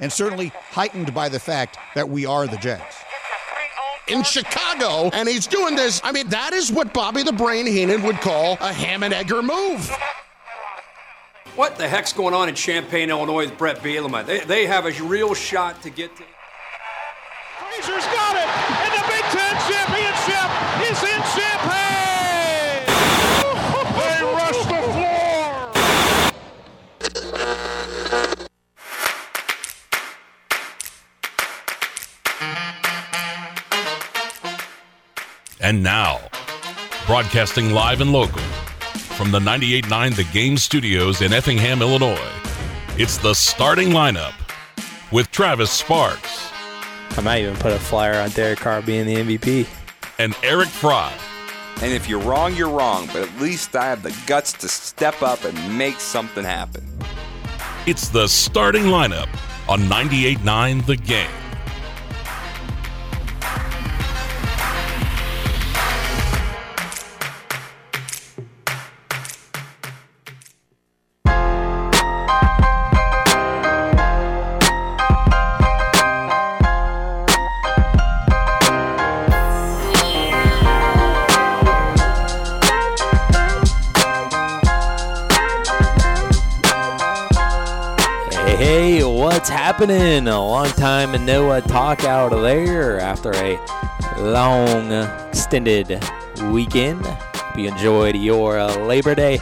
and certainly heightened by the fact that we are the Jets In Chicago, and he's doing this. I mean, that is what Bobby the Brain Heenan would call a ham and egger move. What the heck's going on in Champaign, Illinois with Brett Bielema? They, they have a real shot to get to. Frazier's got it, And now, broadcasting live and local from the 98.9 The Game Studios in Effingham, Illinois, it's the starting lineup with Travis Sparks I might even put a flyer on Derek Carr being the MVP. and Eric Fry. And if you're wrong, you're wrong, but at least I have the guts to step up and make something happen. It's the starting lineup on 98.9 The Game. Out there after a long, extended weekend. Hope you enjoyed your uh, Labor Day.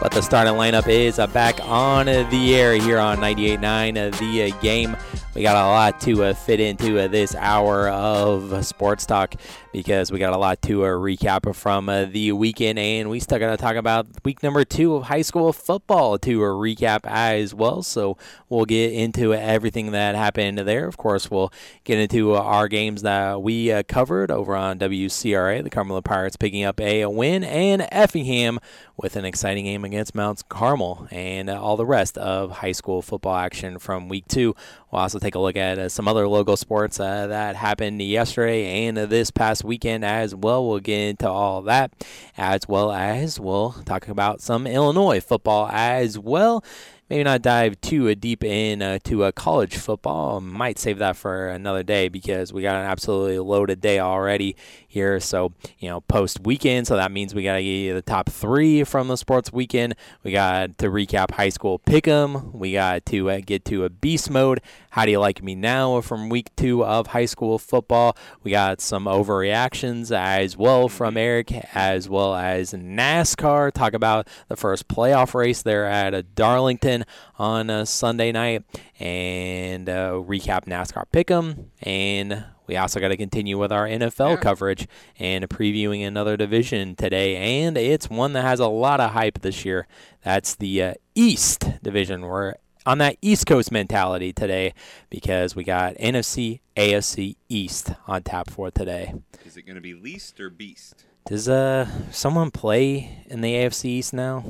But the starting lineup is uh, back on the air here on 98.9 uh, The Game. We got a lot to fit into this hour of sports talk because we got a lot to uh, recap from uh, the weekend, and we still got to talk about week number two of high school football to uh, recap as well. So we'll get into everything that happened there. Of course, we'll get into uh, our games that we uh, covered over on WCRA. The Carmel Pirates picking up a win, and Effingham with an exciting game against Mount Carmel, and all the rest of high school football action from week two. We'll also take a look at some other local sports that happened yesterday and this past weekend as well. We'll get into all that, as well as we'll talk about some Illinois football as well. Maybe not dive too deep in uh, to uh, college football. Might save that for another day because we got an absolutely loaded day already here. So you know, post weekend, so that means we got to get you the top three from the sports weekend. We got to recap high school pick'em. We got to uh, get to a beast mode. How do you like me now from week two of high school football? We got some overreactions as well from Eric, as well as NASCAR. Talk about the first playoff race there at uh, Darlington on a Sunday night, and uh, recap NASCAR pick'em and we also got to continue with our NFL Yeah. coverage and previewing another division today, and it's one that has a lot of hype this year. That's the uh, East Division. We're on that East Coast mentality today because we got NFC, AFC East on tap for today. Is it going to be least or beast? Does uh someone play in the AFC East now?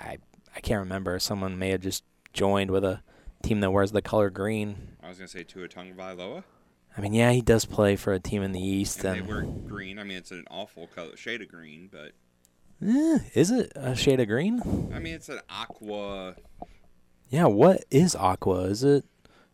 I I can't remember. Someone may have just joined with a team that wears the color green. I was going to say Tua Tagovailoa, I mean, yeah, he does play for a team in the East. and they wear green. I mean, it's an awful color, shade of green, but Eh, is it a shade of green? I mean, it's an aqua. Yeah, what is aqua? Is it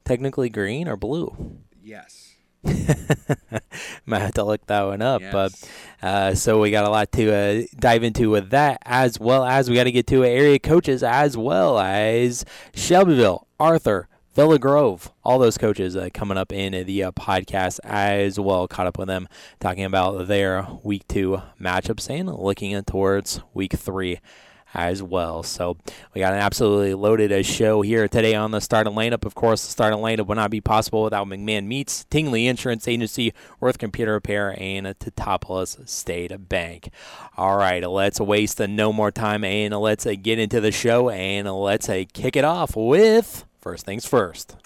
technically green or blue? Yes. Might have to look that one up. But uh, so we got a lot to uh, dive into with that, as well as we got to get to area coaches, as well as Shelbyville, Arthur, Villa Grove, all those coaches uh, coming up in the uh, podcast as well. Caught up with them talking about their week two matchups and looking towards week three as well. So we got an absolutely loaded uh, show here today on the starting lineup. Of course, the starting lineup would not be possible without McMahon Meats, Tingley Insurance Agency, Worth Computer Repair, and Teutopolis State Bank. All right, let's waste no more time and let's uh, get into the show and let's uh, kick it off with first things first.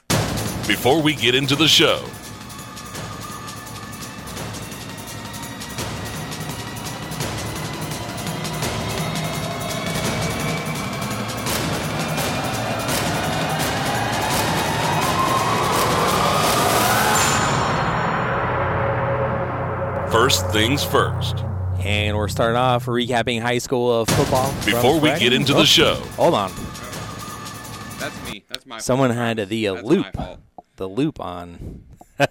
Before we get into the show, first things first. And we're starting off recapping high school of football. Before we get into the Oh, show, Hold on. That's me. That's my. Someone fault. had the, uh, loop. The loop on.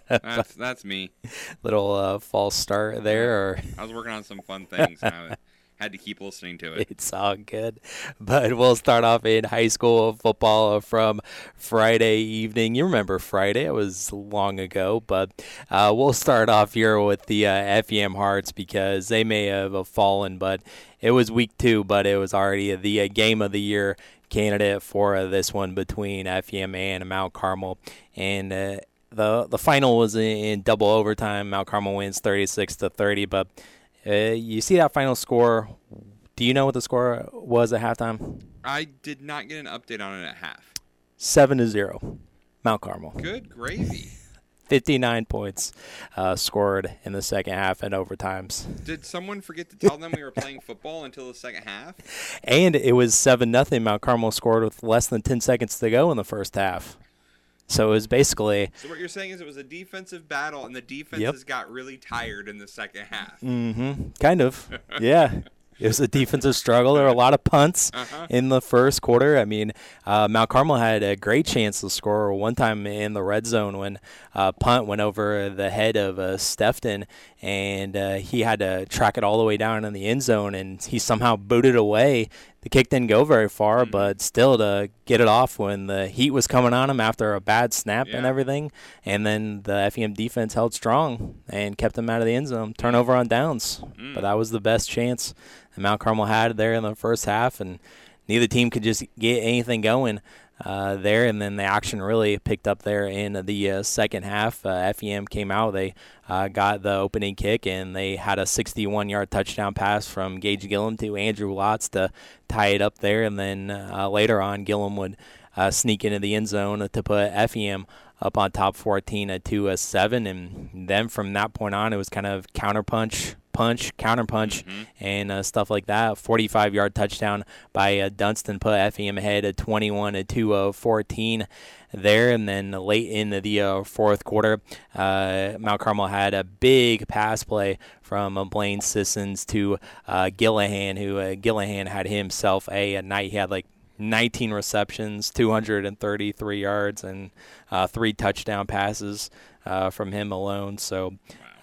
That's that's me. Little uh, false start there, or I was working on some fun things. And I had to keep listening to it. it's all good. But we'll start off in high school football from Friday evening. You remember Friday? It was long ago, but uh, we'll start off here with the uh, FEM Hearts because they may have fallen, but it was week two, but it was already the uh, game of the year candidate for uh, this one between FEM and Mount Carmel. And uh, the the final was in, in double overtime. Mount Carmel wins 36 to 30, but uh, you see that final score. Do you know what the score was at halftime? I did not get an update on it at half. Seven to zero, Mount Carmel. Good gravy. 59 points uh, scored in the second half and overtimes. Did someone forget to tell them we were playing football until the second half? And it was 7 nothing. Mount Carmel scored with less than 10 seconds to go in the first half. So it was basically. So what you're saying is it was a defensive battle, and the defenses got really tired in the second half. Mm-hmm. Kind of. Yeah. It was a defensive struggle. There were a lot of punts Uh-huh. in the first quarter. I mean, uh, Mount Carmel had a great chance to score one time in the red zone when uh, punt went over the head of uh, Stefton, and uh, he had to track it all the way down in the end zone, and he somehow booted away. The kick didn't go very far, Mm-hmm. but still to get it off when the heat was coming on him after a bad snap and everything, and then the FEM defense held strong and kept him out of the end zone. Turnover on downs, Mm. but that was the best chance that Mount Carmel had there in the first half, and neither team could just get anything going uh, there. And then the action really picked up there in the uh, second half. Uh, FEM came out, they uh, got the opening kick, and they had a 61-yard touchdown pass from Gage Gillum to Andrew Lotz to tie it up there. And then uh, later on, Gillum would sneak into the end zone to put FEM up on top 14 at 2 7, and then from that point on it was kind of counterpunch punch counterpunch and uh, stuff like that. 45 yard touchdown by uh, Dunston put FEM ahead at 21 at 2 of 14 there. And then late in the, the uh, fourth quarter uh, Mount Carmel had a big pass play from uh, Blaine Sissons to uh, Gillahan who uh, Gillahan had himself a, a night. He had like 19 receptions, 233 yards, and uh, three touchdown passes uh, from him alone. So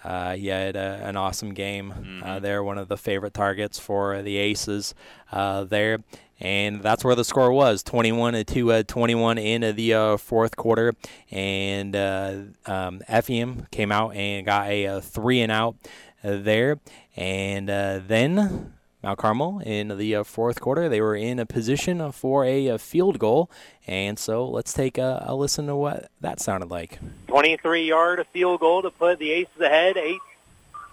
uh, he had uh, an awesome game uh, there, one of the favorite targets for the Aces uh, there. And that's where the score was 21 to 2 uh, 21 in the uh, fourth quarter. And uh, um, FEM came out and got a, uh three and out uh, there. And uh, then Mount Carmel in the uh, fourth quarter. They were in a position for a, uh field goal, and so let's take a, a listen to what that sounded like. 23-yard field goal to put the Aces ahead. Eight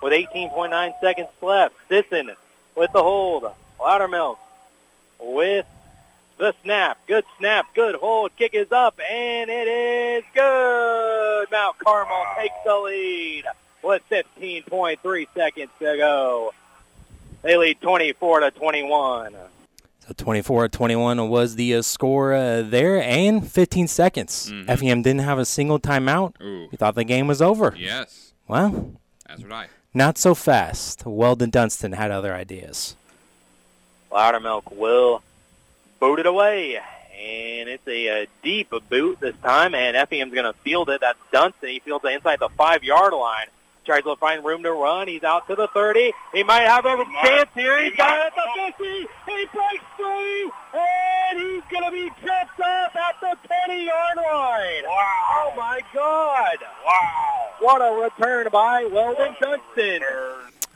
with 18.9 seconds left. Sisson with the hold. Loudermilk with the snap. Good snap. Good hold. Kick is up, and it is good. Mount Carmel takes the lead with 15.3 seconds to go. They lead 24 to 21. So twenty-four to twenty-one was the uh, score uh, there, and 15 seconds. FEM didn't have a single timeout. Ooh. We thought the game was over. Yes, Well, that's what I. not so fast. Weldon Dunston had other ideas. Loudermilk will boot it away. And it's a, uh deep boot this time, and FEM's going to field it. That's Dunston. He fields it inside the five-yard line. Tries to find room to run. He's out to the 30. He might have a chance here. He's got it at the 50. He breaks free, and he's going to be tripped up at the 20-yard line. Wow. Oh, my God. Wow. What a return by Weldon Dunston.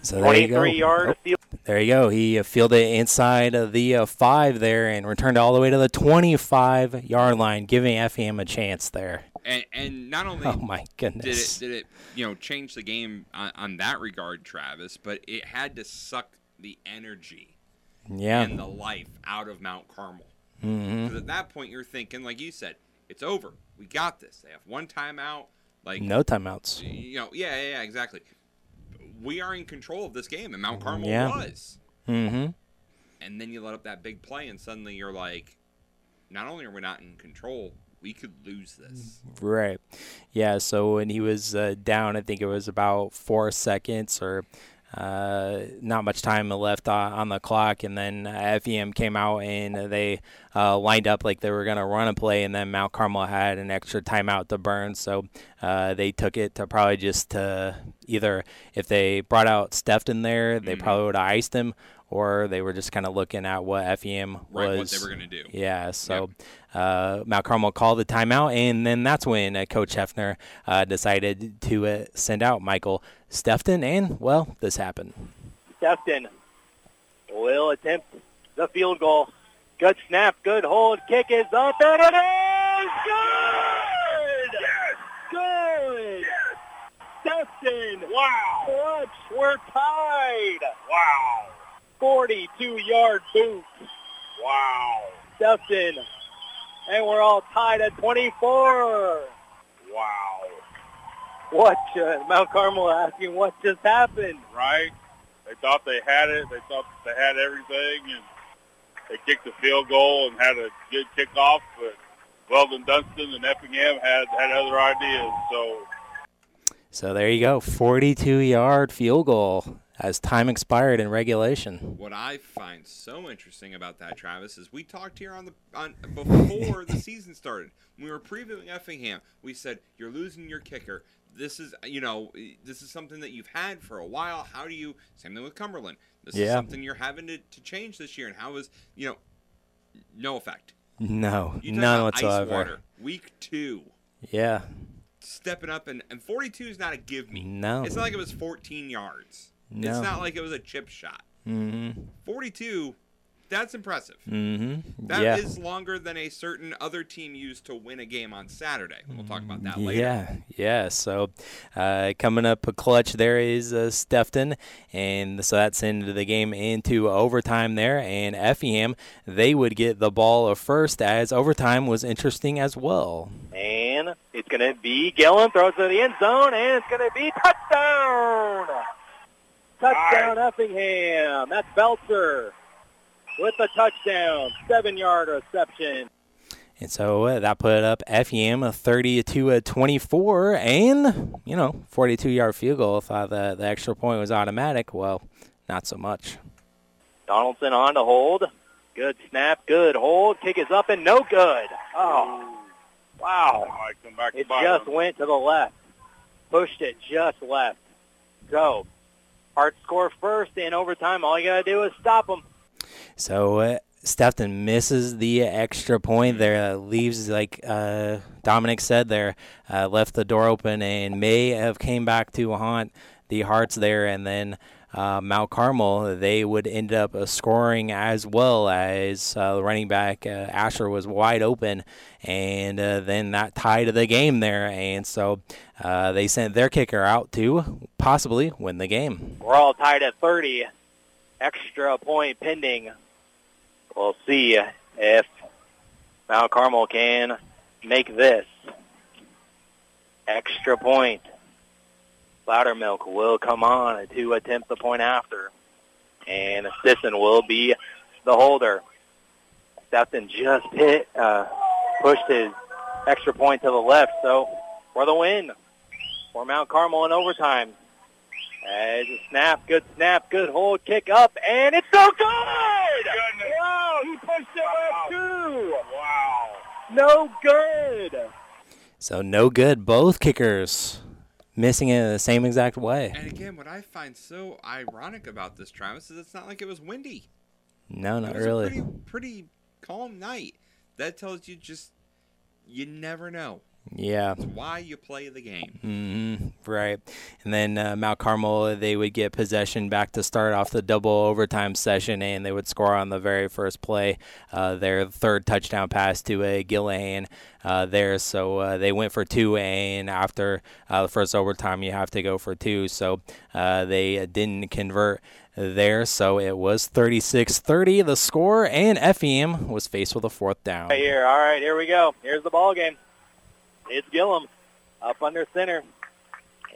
So there you go. 23-yard Oh, field. There you go. He uh, fielded it inside of the uh, five there and returned all the way to the 25 yard line, giving FEM a chance there. And and not only Oh my did it goodness! did it you know change the game on, on that regard, Travis, but it had to suck the energy Yeah, and the life out of Mount Carmel. hmm Because at that point, you're thinking, like you said, it's over. We got this. They have one timeout. Like no timeouts. you know, yeah, yeah, yeah, exactly. We are in control of this game, and Mount Carmel Yeah. was. hmm And then you let up that big play, and suddenly you're like, not only are we not in control, we could lose this. Right. Yeah. So when he was uh, down, I think it was about four seconds or uh, not much time left on, on the clock, and then uh, FEM came out and they uh, lined up like they were going to run a play, and then Mount Carmel had an extra timeout to burn, so uh, they took it to probably just to either if they brought out Stefton there, they Mhm. probably would have iced him, or they were just kind of looking at what FEM was. Right, was. what they were gonna do. Yeah, so uh, Mount Carmel called the timeout, and then that's when uh, Coach Hefner uh, decided to uh, send out Michael Stefton, and well, this happened. Stefton will attempt the field goal. Good snap, good hold, kick is up, and it is good! Yes! Good! Stefton! Wow! Clutch, we're tied! Wow! 42-yard boot. Wow! Stefton, and we're all tied at 24. Wow! What, uh, Mount Carmel asking what just happened? right? They thought they had it. They thought they had everything, and they kicked the field goal and had a good kickoff. But Weldon Dunston and Effingham had had other ideas. So So there you go, 42-yard field goal as time expired in regulation. What I find so interesting about that, Travis, is we talked here on the on before the season started. When we were previewing Effingham, we said you're losing your kicker. This is you know this is something that you've had for a while. How do you? Same thing with Cumberland. This is something you're having to, to change this year. And how is you know no effect. No, none whatsoever. Ice water, week two, Yeah, stepping up, and, and 42 is not a give me. No. It's not like it was 14 yards. No. It's not like it was a chip shot. mm-hmm, 42, that's impressive. mm-hmm, That is yeah. longer than a certain other team used to win a game on Saturday. We'll talk about that later. Yeah, yeah. So uh, coming up a clutch there is uh, Stefton, and so that's into the game into overtime there. And Effingham they would get the ball first as overtime was interesting as well. And it's going to be Gillum throws to the end zone, and it's going to be touchdown. Touchdown Effingham. That's Belcher with the touchdown. Seven-yard reception. And so uh, that put up Effingham 30 to uh, 24, and you know 42 yard field goal. Thought the the extra point was automatic. Well, not so much. Donaldson on to hold. Good snap, good hold. Kick is up and no good. Oh, wow. come back It just went to the left. Pushed it just left. Go. Hart score first in overtime. All you got to do is stop them. So uh, misses the extra point there. Uh, leaves like uh, Dominic said there, uh, left the door open and may have came back to haunt the Hearts there, and then. Uh, Mount Carmel, they would end up uh, scoring as well as uh, running back uh, Asher was wide open, and uh, then that tied the game there, and so uh, they sent their kicker out to possibly win the game. We're all tied at 30. Extra point pending. We'll see if Mount Carmel can make this. Extra point. Loudermilk will come on to attempt the point after. And Sisson will be the holder. Stefton just hit, uh, pushed his extra point to the left, so for the win for Mount Carmel in overtime. As a snap, good snap, good hold, kick up, and it's so good! Wow, he pushed it left too! Wow. No good! So no good. Both kickers missing it in the same exact way. And again, what I find so ironic about this, Travis, is it's not like it was windy. No, It not was really. a pretty, pretty calm night. That tells you just you never know. Yeah. It's why you play the game. Mm-hmm. Right. And then uh, Mount Carmel, they would get possession back to start off the double overtime session, and they would score on the very first play. Uh, their third touchdown pass to a Gillihan uh, there. So uh, they went for two, and after uh, the first overtime, you have to go for two. So uh, they didn't convert there. So it was 36 30 the score, and FEM was faced with a fourth down. Right here, all right, here we go. Here's the ball game. It's Gillum up under center.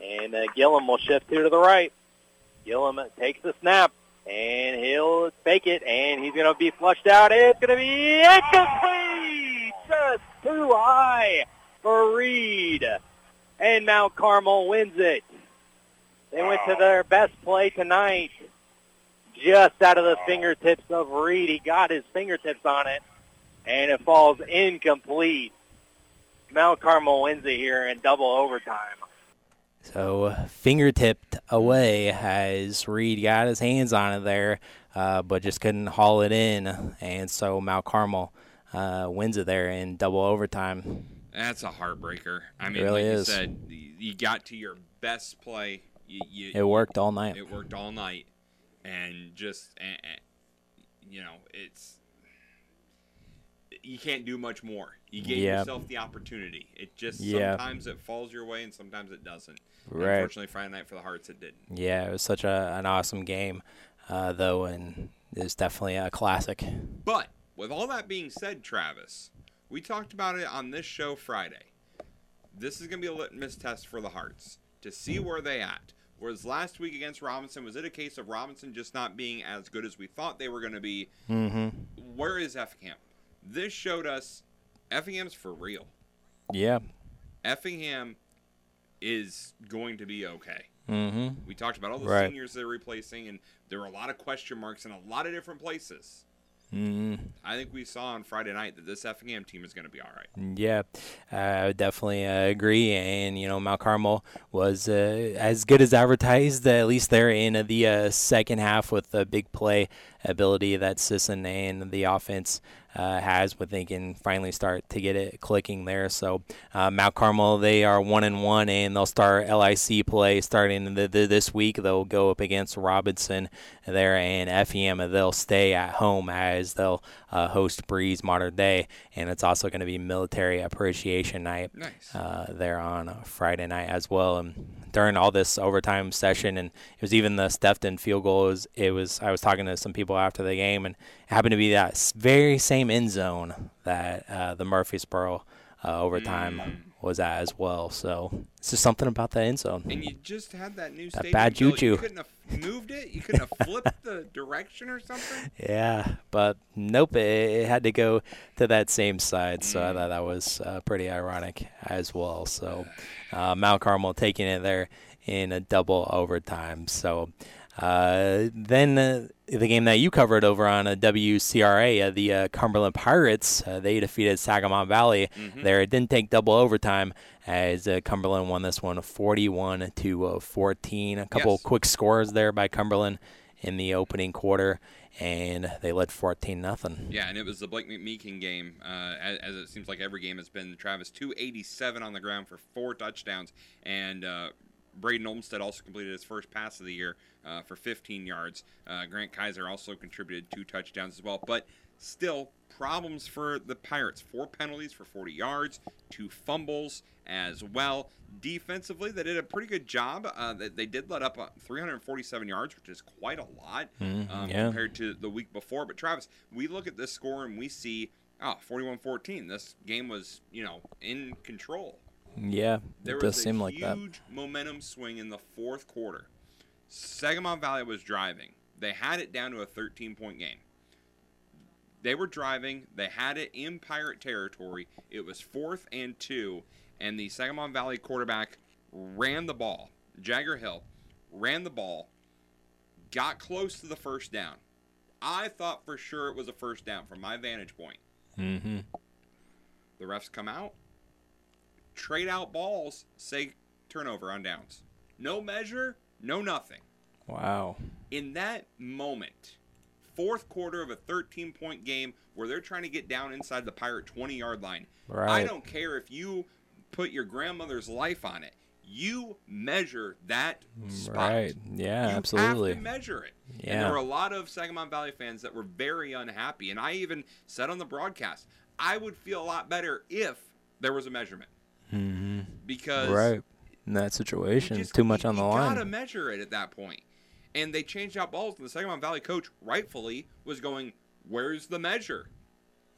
And uh, Gillum will shift two to the right. Gillum takes the snap, and he'll fake it, and he's going to be flushed out. It's going to be incomplete! Just too high for Reed. And Mount Carmel wins it. They went to their best play tonight, just out of the fingertips of Reed. He got his fingertips on it, and it falls incomplete. Mount Carmel wins it here in double overtime. So fingertipped away as Reed got his hands on it there, uh, but just couldn't haul it in, and so Mount Carmel uh, wins it there in double overtime. That's a heartbreaker. I mean, really like you is. said, you got to your best play. You, you, It worked all night. It worked all night, and just and, and, you know, it's you can't do much more. You gave Yeah. yourself the opportunity. It just Yeah. sometimes it falls your way, and sometimes it doesn't. Right. Unfortunately, Friday night for the Hearts, it didn't. Yeah, it was such a, an awesome game, uh, though, and it's definitely a classic. But with all that being said, Travis, we talked about it on this show Friday. This is going to be a litmus test for the Hearts to see where they at. Whereas last week against Robinson, was it a case of Robinson just not being as good as we thought they were going to be? Mm-hmm. Where is Effingham? This showed us Effingham's for real. Yeah. Effingham is going to be okay. Mm-hmm. We talked about all the Right. seniors they're replacing, and there were a lot of question marks in a lot of different places. Mm-hmm. I think we saw on Friday night that this Effingham team is going to be all right. Yeah, I would definitely uh, agree. And you know, Mount Carmel was uh, as good as advertised. At least they're in the uh, second half with the big play ability that Sisson and the offense uh, has, but they can finally start to get it clicking there. So uh, Mount Carmel, they are one and one, and they'll start LIC play starting the, the, this week. They'll go up against Robinson there, and FEM they'll stay at home as they'll uh, host Breese Mater Dei, and it's also going to be Military Appreciation Night Nice. uh, there on Friday night as well. And during all this overtime session, and it was even the Stefton field goal. It was, it was I was talking to some people after the game, and happened to be that very same end zone that uh, the Murfreesboro uh, overtime was at as well. So it's just something about that end zone. And you just had that new That stadium bad built. juju. You couldn't have moved it. You couldn't have flipped the direction or something. Yeah, but nope, it, it had to go to that same side. So I thought that was uh, pretty ironic as well. So uh, Mount Carmel taking it there in a double overtime. So uh, then uh, the game that you covered over on a WCRA, uh, the uh, Cumberland Pirates, uh, they defeated Sangamon Valley. There, it didn't take double overtime as uh, Cumberland won this one 41 to uh, 14. A couple Yes. quick scores there by Cumberland in the opening quarter, and they led 14 nothing. Yeah, and it was the Blake McMeekin game, uh, as, as it seems like every game has been. Travis 287 on the ground for four touchdowns, and uh, Braden Olmstead also completed his first pass of the year uh, for 15 yards. Uh, Grant Kaiser also contributed two touchdowns as well, but still problems for the Pirates. Four penalties for 40 yards, two fumbles as well. Defensively, they did a pretty good job. Uh, they, they did let up uh, 347 yards, which is quite a lot Mhm, um, yeah. compared to the week before. But Travis, we look at this score and we see, oh, 41-14. This game was, you know, in control. Yeah, There it was does a seem like huge that. momentum swing in the fourth quarter. Sangamon Valley was driving. They had it down to a 13-point game. They were driving. They had it in pirate territory. It was fourth and two, and the Sangamon Valley quarterback ran the ball. Jagger Hill ran the ball, got close to the first down. I thought for sure it was a first down from my vantage point. Mm-hmm. The refs come out, trade out balls, say turnover on downs. No measure, no nothing. Wow. In that moment, fourth quarter of a 13 point game where they're trying to get down inside the Pirate 20 yard line, right. I don't care if you put your grandmother's life on it. You measure that spot. Right. Yeah, you absolutely. measure it. And Yeah. there were a lot of Sangamon Valley fans that were very unhappy. And I even said on the broadcast, I would feel a lot better if there was a measurement. Mm-hmm. Because Right. In that situation, just- too much you- on the you line. gotta measure it at that point. And they changed out balls, and the Sangamon Valley coach rightfully was going, "Where's the measure?"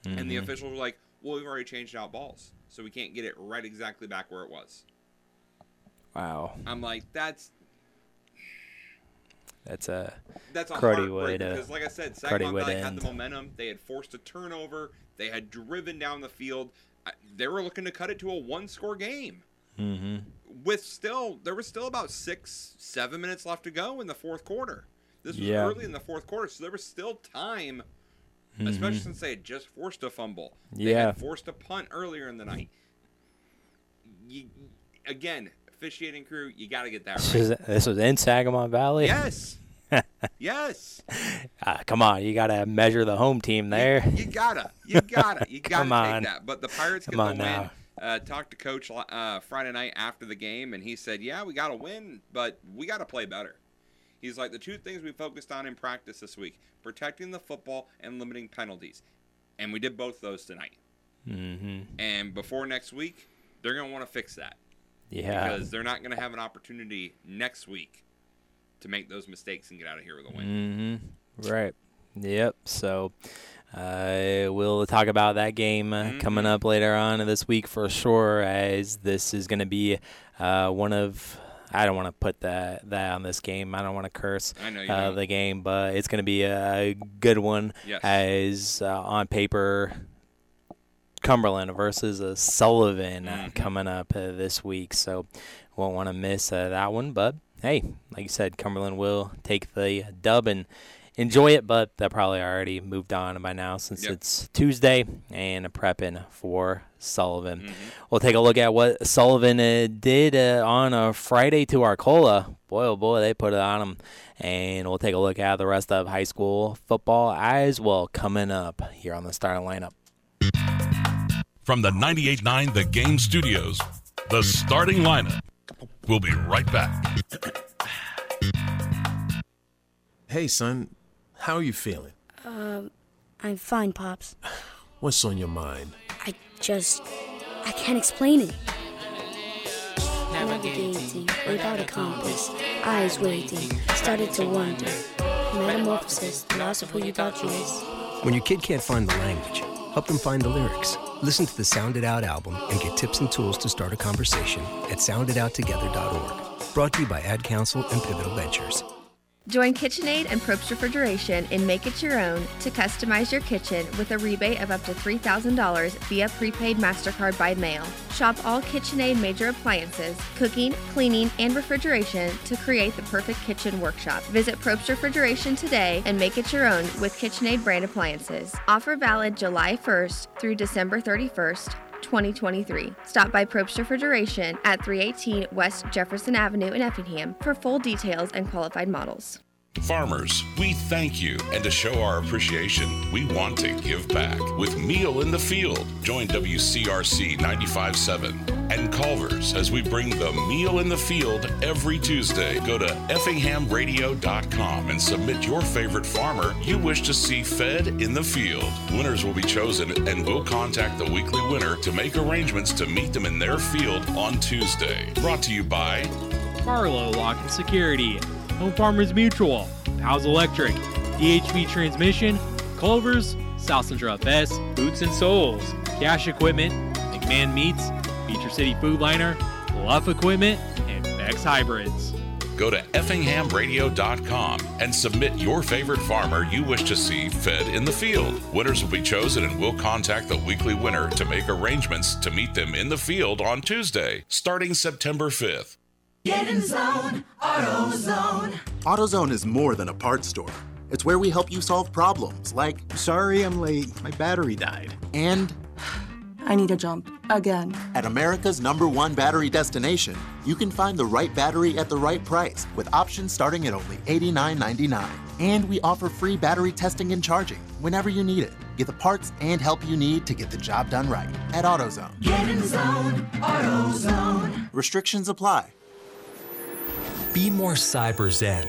And the Mhm. officials were like, "Well, we've already changed out balls, so we can't get it right exactly back where it was." Wow. I'm like, "That's That's a that's a cruddy way to because, like I said, cruddy Sangamon Valley to had the momentum. They had forced a turnover. They had driven down the field. They were looking to cut it to a one-score game. Mm-hmm. with still there was still about six, seven minutes left to go in the fourth quarter. This was Yeah. early in the fourth quarter, so there was still time, especially since they had just forced a fumble. They Mm-hmm. Yeah. had forced a punt earlier in the night. You, again, officiating crew, you got to get that right. this was in Sangamon Valley. Yes. Yes. Ah, come on, you gotta measure the home team there. You gotta. You gotta. You gotta Come take on. that. But the Pirates get Come on the win. now. Uh, talked to Coach uh, Friday night after the game, and he said, "Yeah, we got to win, but we got to play better." He's like, "The two things we focused on in practice this week: protecting the football and limiting penalties, and we did both those tonight. hmm And before next week, they're gonna want to fix that Yeah. because they're not gonna have an opportunity next week to make those mistakes and get out of here with a win." hmm Right. Yep. So uh, we'll talk about that game uh, coming up later on this week for sure, as this is going to be uh, one of. I don't want to put that that on this game. I don't want to curse I know you uh, the game, but it's going to be a good one. Yes. As uh, on paper, Cumberland versus uh, Sullivan Mm-hmm. coming up uh, this week. So won't want to miss uh, that one. But hey, like you said, Cumberland will take the dub and enjoy it. But they're probably already moved on by now since Yep. it's Tuesday and prepping for Sullivan. Mm-hmm. We'll take a look at what Sullivan uh, did uh, on a Friday to Arcola. Boy, oh boy, they put it on them. And we'll take a look at the rest of high school football as well coming up here on the starting lineup. From the 98.9 The Game Studios, the starting lineup. We'll be right back. Hey, son, how are you feeling? Um, I'm fine, Pops. What's on your mind? I just. I can't explain it. Navigating without a compass, eyes waiting, started to wonder. Metamorphosis, the loss of who you thought you is. When your kid can't find the language, help them find the lyrics. Listen to the Sound It Out album and get tips and tools to start a conversation at soundituttogether.org. Brought to you by Ad Council and Pivotal Ventures. Join KitchenAid and Probst Refrigeration in Make It Your Own to customize your kitchen with a rebate of up to $3,000 via prepaid MasterCard by mail. Shop all KitchenAid major appliances, cooking, cleaning, and refrigeration to create the perfect kitchen workshop. Visit Probst Refrigeration today and make it your own with KitchenAid brand appliances. Offer valid July 1st through December 31st. 2023. Stop by Probst Refrigeration at 318 West Jefferson Avenue in Effingham for full details and qualified models. Farmers, we thank you, and to show our appreciation, we want to give back with Meal in the Field. Join WCRC 95.7 and Culver's as we bring the Meal in the Field every Tuesday. Go to effinghamradio.com and submit your favorite farmer you wish to see fed in the field. Winners will be chosen, and we'll contact the weekly winner to make arrangements to meet them in their field on Tuesday. Brought to you by Barlow Lock and Security, Home Farmers Mutual, Pals Electric, DHV Transmission, Culver's, South Central FS, Boots and Soles, Cash Equipment, McMahon Meats, Feature City Foodliner, Bluff Equipment, and Beck's Hybrids. Go to effinghamradio.com and submit your favorite farmer you wish to see fed in the field. Winners will be chosen and we'll contact the weekly winner to make arrangements to meet them in the field on Tuesday, starting September 5th. Get in zone, AutoZone. AutoZone is more than a parts store. It's where we help you solve problems like, sorry I'm late, my battery died. And I need a jump. Again. at America's number one battery destination, you can find the right battery at the right price with options starting at only $89.99. And we offer free battery testing and charging whenever you need it. Get the parts and help you need to get the job done right at AutoZone. Get in zone, AutoZone. Restrictions apply. Be more cyber zen.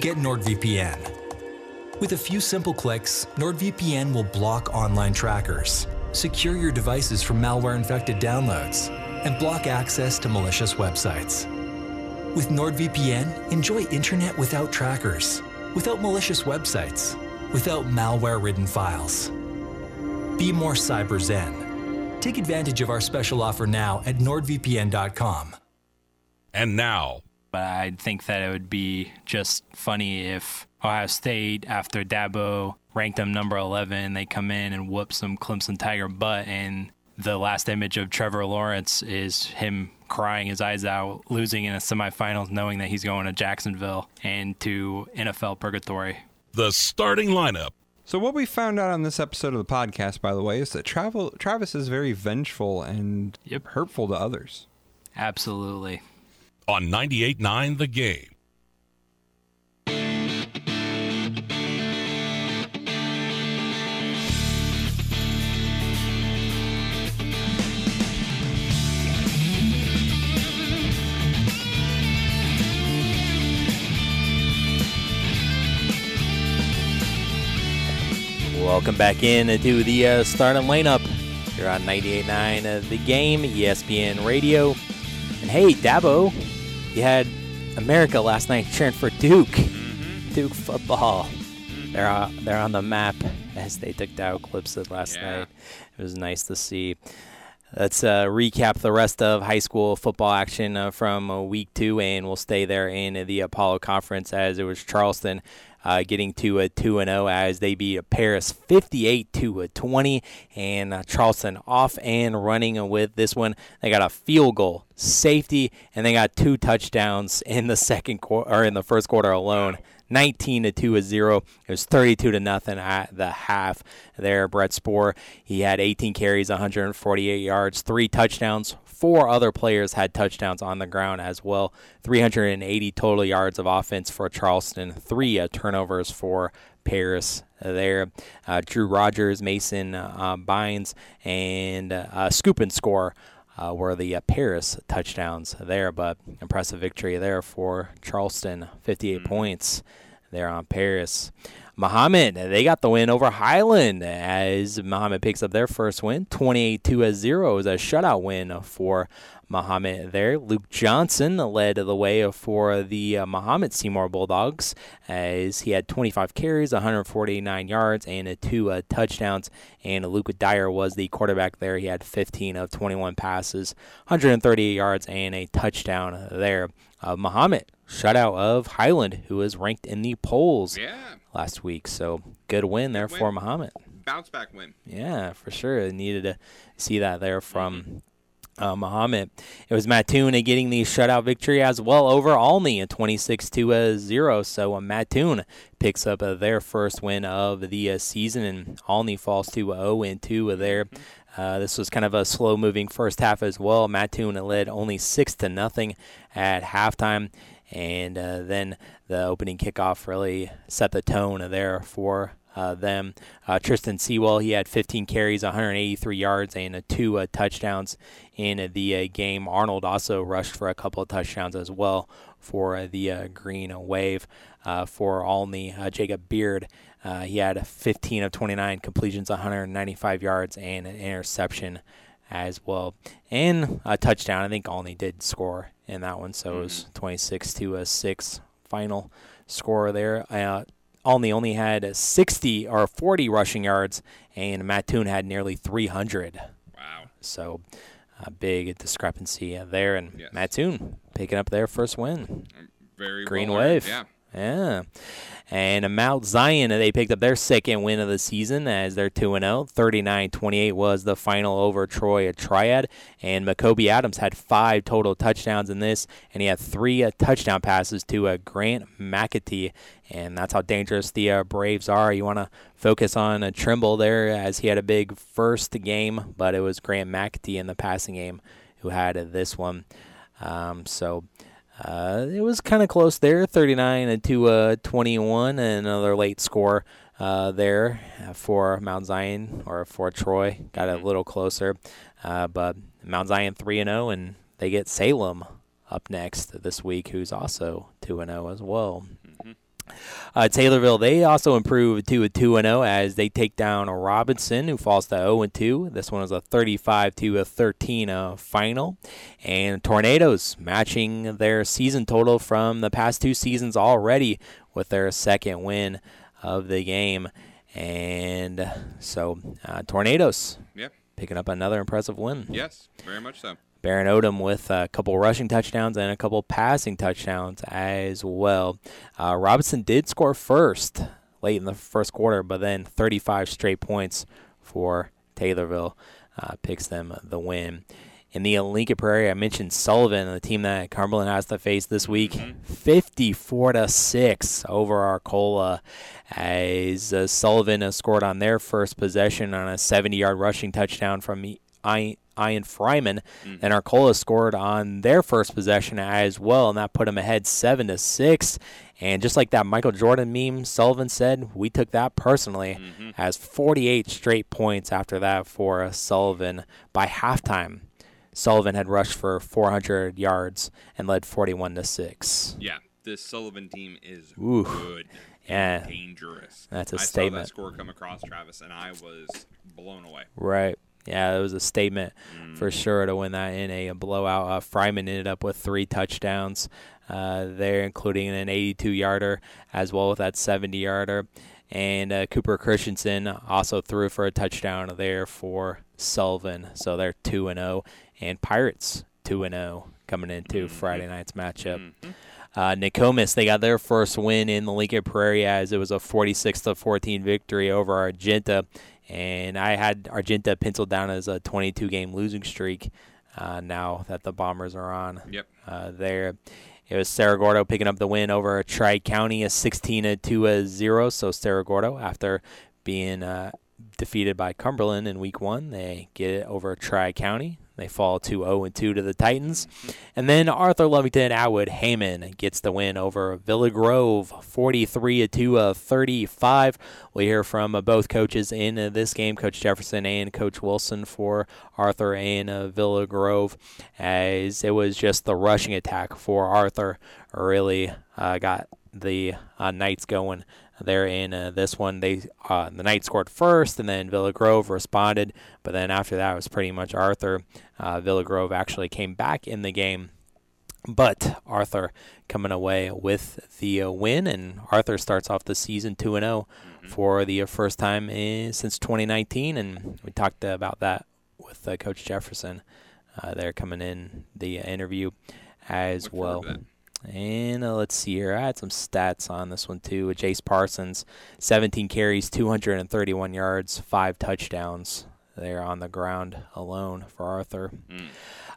Get NordVPN. With a few simple clicks, NordVPN will block online trackers, secure your devices from malware infected downloads, and block access to malicious websites. With NordVPN, enjoy internet without trackers, without malicious websites, without malware ridden files. Be more cyber zen. Take advantage of our special offer now at nordvpn.com. And now, But I think that it would be just funny if Ohio State, after Dabo ranked them number 11, they come in and whoop some Clemson Tiger butt and the last image of Trevor Lawrence is him crying his eyes out, losing in a semifinals, knowing that he's going to Jacksonville and to NFL purgatory. The starting lineup. So what we found out on this episode of the podcast, by the way, is that Travel, Travis is very vengeful and hurtful to others. Absolutely. On 98.9 The Game. Welcome back in to the uh, starting lineup. You're on 98.9 of the game, ESPN Radio. And hey, Dabo, you had America last night cheering for Duke. Duke football. They're on, they're on the map as they took down Clemson last night. It was nice to see. Let's uh, recap the rest of high school football action uh, from uh, week two, and we'll stay there in the Apollo Conference as it was Charleston uh, getting to a 2 0 as they beat Paris 58 to 20 and uh, Charleston off and running with this one they got a field goal safety and they got two touchdowns in the second quarter or in the first quarter alone 19 to 2 is 0. It was 32 to nothing at the half there. Brett Spoor, he had 18 carries, 148 yards, three touchdowns. Four other players had touchdowns on the ground as well. 380 total yards of offense for Charleston, three uh, turnovers for Paris there. Uh, Drew Rogers, Mason uh, Bynes, and uh, Scoop and Score uh, were the uh, Paris touchdowns there, but impressive victory there for Charleston, 58 points there on Paris. Mahomet, they got the win over Highland as Mahomet picks up their first win, 28 to 0 is a shutout win for Mahomet there. Luke Johnson led the way for the uh, Mahomet Seymour Bulldogs as he had 25 carries, 149 yards, and two uh, touchdowns. And Luke Dyer was the quarterback there. He had 15 of 21 passes, 138 yards, and a touchdown there. Uh, Mahomet shutout of Highland, who is ranked in the polls Yeah. Last week. So good win there Good for win. Mahomet. Bounce back win. Yeah, for sure. Needed to see that there from uh, Mahomet. It was Mattoon getting the shutout victory as well over Olney, a 26 to uh, 0. So uh, Mattoon picks up uh, their first win of the uh, season, and Olney falls to 0 and 2 there. Uh, this was kind of a slow moving first half as well. Mattoon led only 6 to nothing at halftime. And uh, then the opening kickoff really set the tone there for uh, them. Uh, Tristan Sewell, he had 15 carries, 183 yards, and two uh, touchdowns in the uh, game. Arnold also rushed for a couple of touchdowns as well for uh, the Green Wave. For Olney, Jacob Beard, he had 15 of 29 completions, 195 yards, and an interception as well, and a touchdown. I think Olney did score in that one, so it was 26 to a six final score there. Uh, Olney only had 60 or 40 rushing yards, and Mattoon had nearly 300. Wow. So a big discrepancy there, and Mattoon picking up their first win. Very Green well Wave. Yeah. Yeah. And Mount Zion, they picked up their second win of the season as they're 2 0. 39 28 was the final over Troy Triad. And Macoby Adams had five total touchdowns in this, and he had three uh, touchdown passes to uh, Grant McAtee. And that's how dangerous the uh, Braves are. You want to focus on uh, Trimble there as he had a big first game, but it was Grant McAtee in the passing game who had this one. Um, so. Uh, it was kind of close there, 39 to uh, 21, and another late score uh, there for Mount Zion or for Troy. Got a little closer, uh, but Mount Zion 3 and 0, and they get Salem up next this week, who's also 2 and 0 as well. Uh, Taylorville, they also improved to a 2 0 as they take down Robinson, who falls to 0 2. This one was a 35 to a 13 uh, final. And Tornadoes matching their season total from the past two seasons already with their second win of the game. And so, uh, Tornadoes Yep. picking up another impressive win. Yes. Very much so. Baron Odom with a couple rushing touchdowns and a couple passing touchdowns as well. Uh, Robinson did score first late in the first quarter, but then 35 straight points for Taylorville. uh, picks them the win. In the Lincoln Prairie, I mentioned Sullivan, the team that Cumberland has to face this week, 54 to six over Arcola, as uh, Sullivan has scored on their first possession on a 70-yard rushing touchdown from Ian, Ian Fryman, mm-hmm. and Arcola scored on their first possession as well, and that put them ahead seven to six. And just like that Michael Jordan meme, Sullivan said, we took that personally mm-hmm. as 48 straight points after that for Sullivan by halftime. Sullivan had rushed for 400 yards and led 41 to six. Yeah, this Sullivan team is Ooh. good. Yeah. dangerous. That's a I statement. I saw that score come across Travis, and I was blown away. Right. Yeah, it was a statement for sure to win that in a blowout. Uh, Fryman ended up with three touchdowns uh, there, including an 82 yarder as well with that 70 yarder. And uh, Cooper Christensen also threw for a touchdown there for Sullivan. So they're 2 and 0. And Pirates 2 and 0 coming into Friday night's matchup. Uh, Nokomis, they got their first win in the Lincoln Prairie as it was a 46 to 14 victory over Argenta, and I had Argenta penciled down as a 22 game losing streak. Uh, now that the Bombers are on, Yep. uh, there. It was Cerro Gordo picking up the win over Tri County, a 16 to 2 a 0. So Cerro Gordo, after being uh, defeated by Cumberland in week one, they get it over Tri County. They fall to 0 2 to the Titans. And then Arthur Lovington Atwood Hammond gets the win over Villa Grove 43 2 of 35. We hear from uh, both coaches in uh, this game, Coach Jefferson and Coach Wilson for Arthur and uh, Villa Grove, as it was just the rushing attack for Arthur really uh, got the uh, Knights going there in uh, this one. They uh, the Knights scored first, and then Villa Grove responded. But then after that, it was pretty much Arthur. Uh, Villa Grove actually came back in the game, but Arthur coming away with the uh, win, and Arthur starts off the season two and zero for the uh, first time in, since 2019, and we talked about that with uh, Coach Jefferson. Uh, they're coming in the interview as well. And uh, let's see here. I had some stats on this one too. With Jace Parsons, 17 carries, 231 yards, five touchdowns there on the ground alone for Arthur.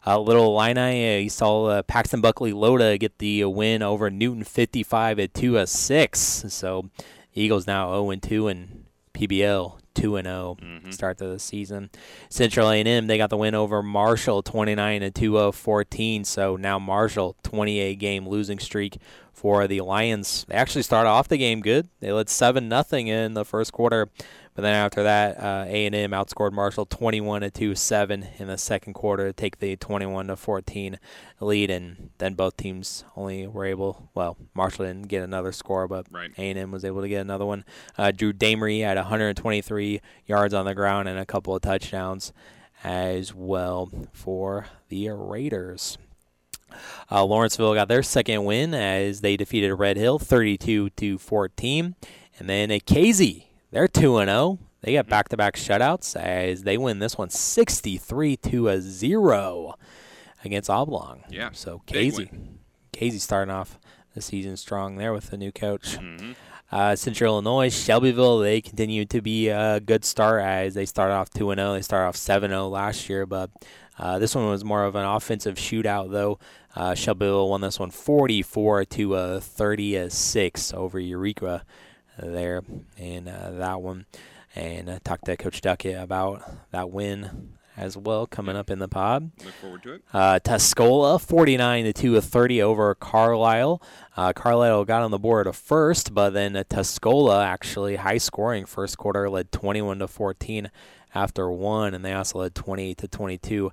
Uh, Little Illini, uh, you saw uh, Paxton Buckley Loda get the uh, win over Newton 55 at 2 a 6. So Eagles now 0 2 in PBL 2 and 0 start to the season. Central A&M they got the win over Marshall 29 to 2 of 14. So now Marshall 28 game losing streak for the Lions. They actually started off the game good. They led 7 nothing in the first quarter. But then after that, uh, A&M outscored Marshall 21 to 2 7 in the second quarter to take the 21 to 14 lead, and then both teams only were able. Well, Marshall didn't get another score, but Right. A&M was able to get another one. Uh, Drew Damery had 123 yards on the ground and a couple of touchdowns as well for the Raiders. Uh, Lawrenceville got their second win as they defeated Red Hill 32 to 14, and then a Casey they're 2 and 0. They got back-to-back shutouts as they win this one 63 to a 0 against Oblong. Yeah, So Casey Casey starting off the season strong there with the new coach. Mm-hmm. Uh, Central Illinois, Shelbyville, they continue to be a good start as they start off 2 0. They start off 7 0 last year, but uh, this one was more of an offensive shootout, though. Uh, Shelbyville won this one 44 to uh, 36 over Eureka there in uh, that one. And uh, talked to Coach Duckett about that win as well coming up in the pod. Look forward to it. Uh, Tuscola, 49 to 2 of 30 over Carlisle. Uh, Carlisle got on the board first, but then uh, Tuscola actually high scoring first quarter led 21 to 14 after one, and they also led 28 to 22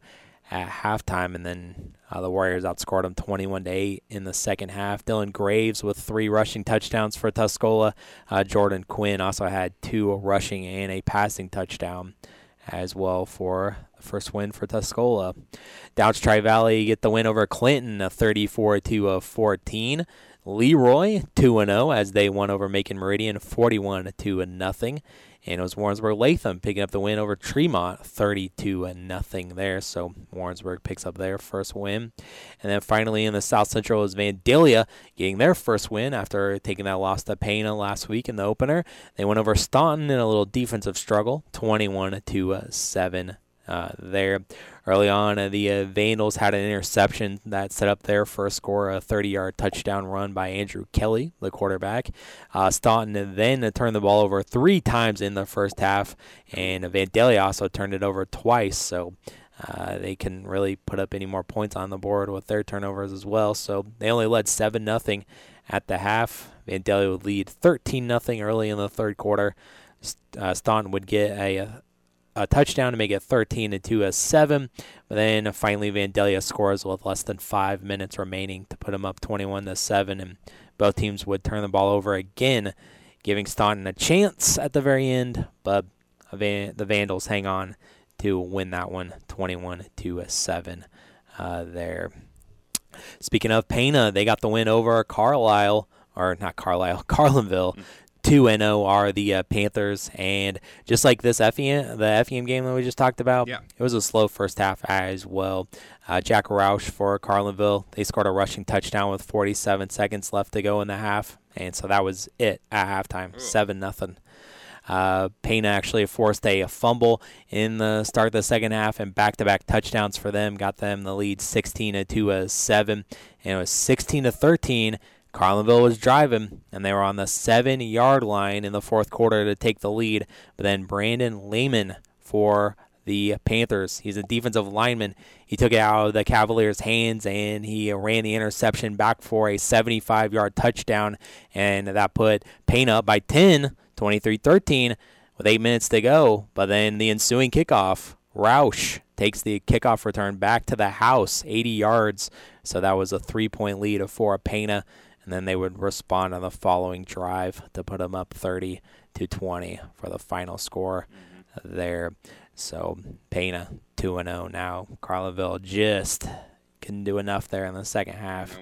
at halftime, and then uh, the Warriors outscored them 21 to 8 in the second half. Dylan Graves with three rushing touchdowns for Tuscola. Uh, Jordan Quinn also had two rushing and a passing touchdown as well for the first win for Tuscola. Downs Tri Valley get the win over Clinton, a 34 to 14. Leroy 2 0 as they won over Macon Meridian 41 to nothing. And it was Warrensburg Latham picking up the win over Tremont 32 nothing there. So Warrensburg picks up their first win. And then finally in the South Central is Vandalia getting their first win after taking that loss to Pana last week in the opener. They went over Staunton in a little defensive struggle 21 to 7 uh, there. Early on, uh, the uh, Vandals had an interception that set up their first score, a 30-yard touchdown run by Andrew Kelly, the quarterback. Uh, Staunton then turned the ball over three times in the first half, and Vandalia also turned it over twice. So uh, they can really put up any more points on the board with their turnovers as well. So they only led seven nothing at the half. Vandalia would lead 13 nothing early in the third quarter. Uh, Staunton would get a, a touchdown to make it 13 to 2 as 7. But then finally Vandalia scores with less than five minutes remaining to put them up 21 to 7. And both teams would turn the ball over again, giving Staunton a chance at the very end. But the Vandals hang on to win that one 21 to 7 uh, there. Speaking of Pana, they got the win over Carlisle, or not Carlisle, Carlinville. Mm. 2 and 0 are the uh, Panthers. And just like this FEM, the FEM game that we just talked about, yeah. it was a slow first half as well. Uh, Jack Roush for Carlinville, they scored a rushing touchdown with 47 seconds left to go in the half. And so that was it at halftime, 7 nothing. Uh, Pana actually forced a, fumble in the start of the second half, and back-to-back touchdowns for them got them the lead 16 to a 7, and it was 16 to 13. Carlinville was driving, and they were on the seven-yard line in the fourth quarter to take the lead. But then Brandon Lehman for the Panthers. He's a defensive lineman. He took it out of the Cavaliers' hands and he ran the interception back for a 75 yard touchdown, and that put Pana up by 10 23 13 with eight minutes to go. But then the ensuing kickoff, Roush takes the kickoff return back to the house, 80 yards. So that was a three point lead for Pana. And then they would respond on the following drive to put them up 30 to 20 for the final score mm-hmm. there. So Pana 2 0 now. Carlinville just couldn't do enough there in the second half.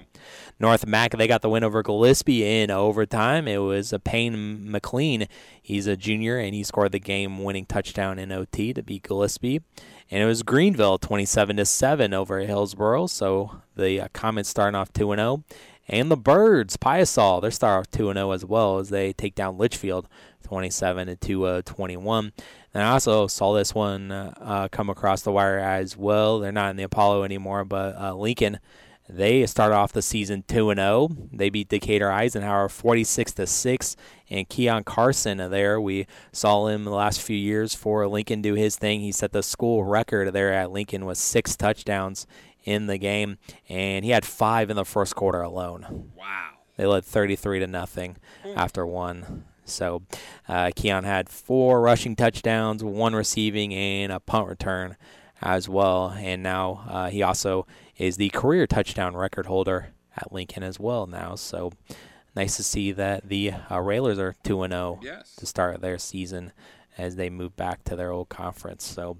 North Mac, they got the win over Gillespie in overtime. It was a Payne McLean. He's a junior, and he scored the game-winning touchdown in OT to beat Gillespie. And it was Greenville 27 to seven over Hillsboro. So the uh, Comets starting off 2 0. And the Birds, Piasa, starting off 2 0 as well as they take down Litchfield 27 to uh, 21. And I also saw this one uh, come across the wire as well. They're not in the Apollo anymore, but uh, Lincoln, they start off the season 2 and 0. They beat Decatur Eisenhower 46 to 6 and Keon Carson there. We saw him the last few years for Lincoln do his thing. He set the school record there at Lincoln with 6 touchdowns in the game and he had 5 in the first quarter alone. Wow. They led 33 to nothing after one. So uh, Keon had four rushing touchdowns, one receiving, and a punt return as well. And now uh, he also is the career touchdown record holder at Lincoln as well now. So nice to see that the uh, Railers are 2 0 to start their season as they move back to their old conference. So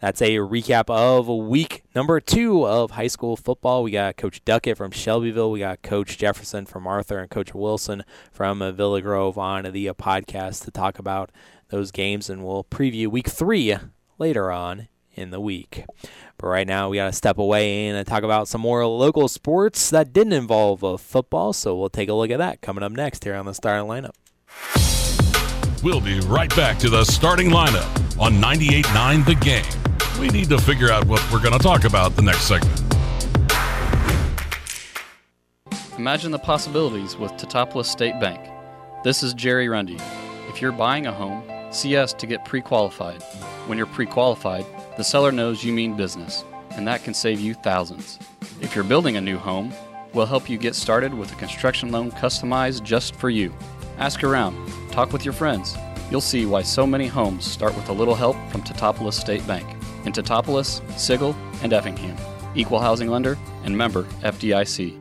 that's a recap of week number two of high school football. We got Coach Duckett from Shelbyville. We got Coach Jefferson from Arthur and Coach Wilson from Villa Grove on the podcast to talk about those games, and we'll preview week three later on in the week. But right now, we got to step away and talk about some more local sports that didn't involve uh, football. So we'll take a look at that coming up next here on the starting lineup. We'll be right back to the starting lineup on 98.9 The Game. We need to figure out what we're going to talk about the next segment. Imagine the possibilities with Teutopolis State Bank. This is Jerry Rundy. If you're buying a home, see us to get pre qualified. When you're pre qualified, the seller knows you mean business, and that can save you thousands. If you're building a new home, we'll help you get started with a construction loan customized just for you. Ask around, talk with your friends. You'll see why so many homes start with a little help from Teutopolis State Bank. In Teutopolis, Sigel, and Effingham. Equal housing lender and member FDIC.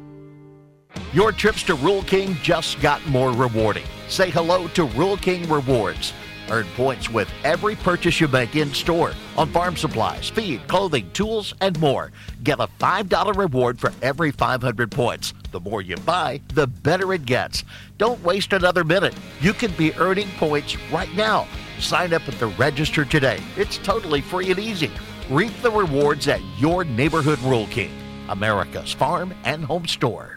Your trips to Rural King just got more rewarding. Say hello to Rural King Rewards. Earn points with every purchase you make in store on farm supplies, feed, clothing, tools, and more. Get a $5 reward for every 500 points. The more you buy, the better it gets. Don't waste another minute. You can be earning points right now. Sign up at the register today. It's totally free and easy. Reap the rewards at your neighborhood Rural King, America's farm and home store.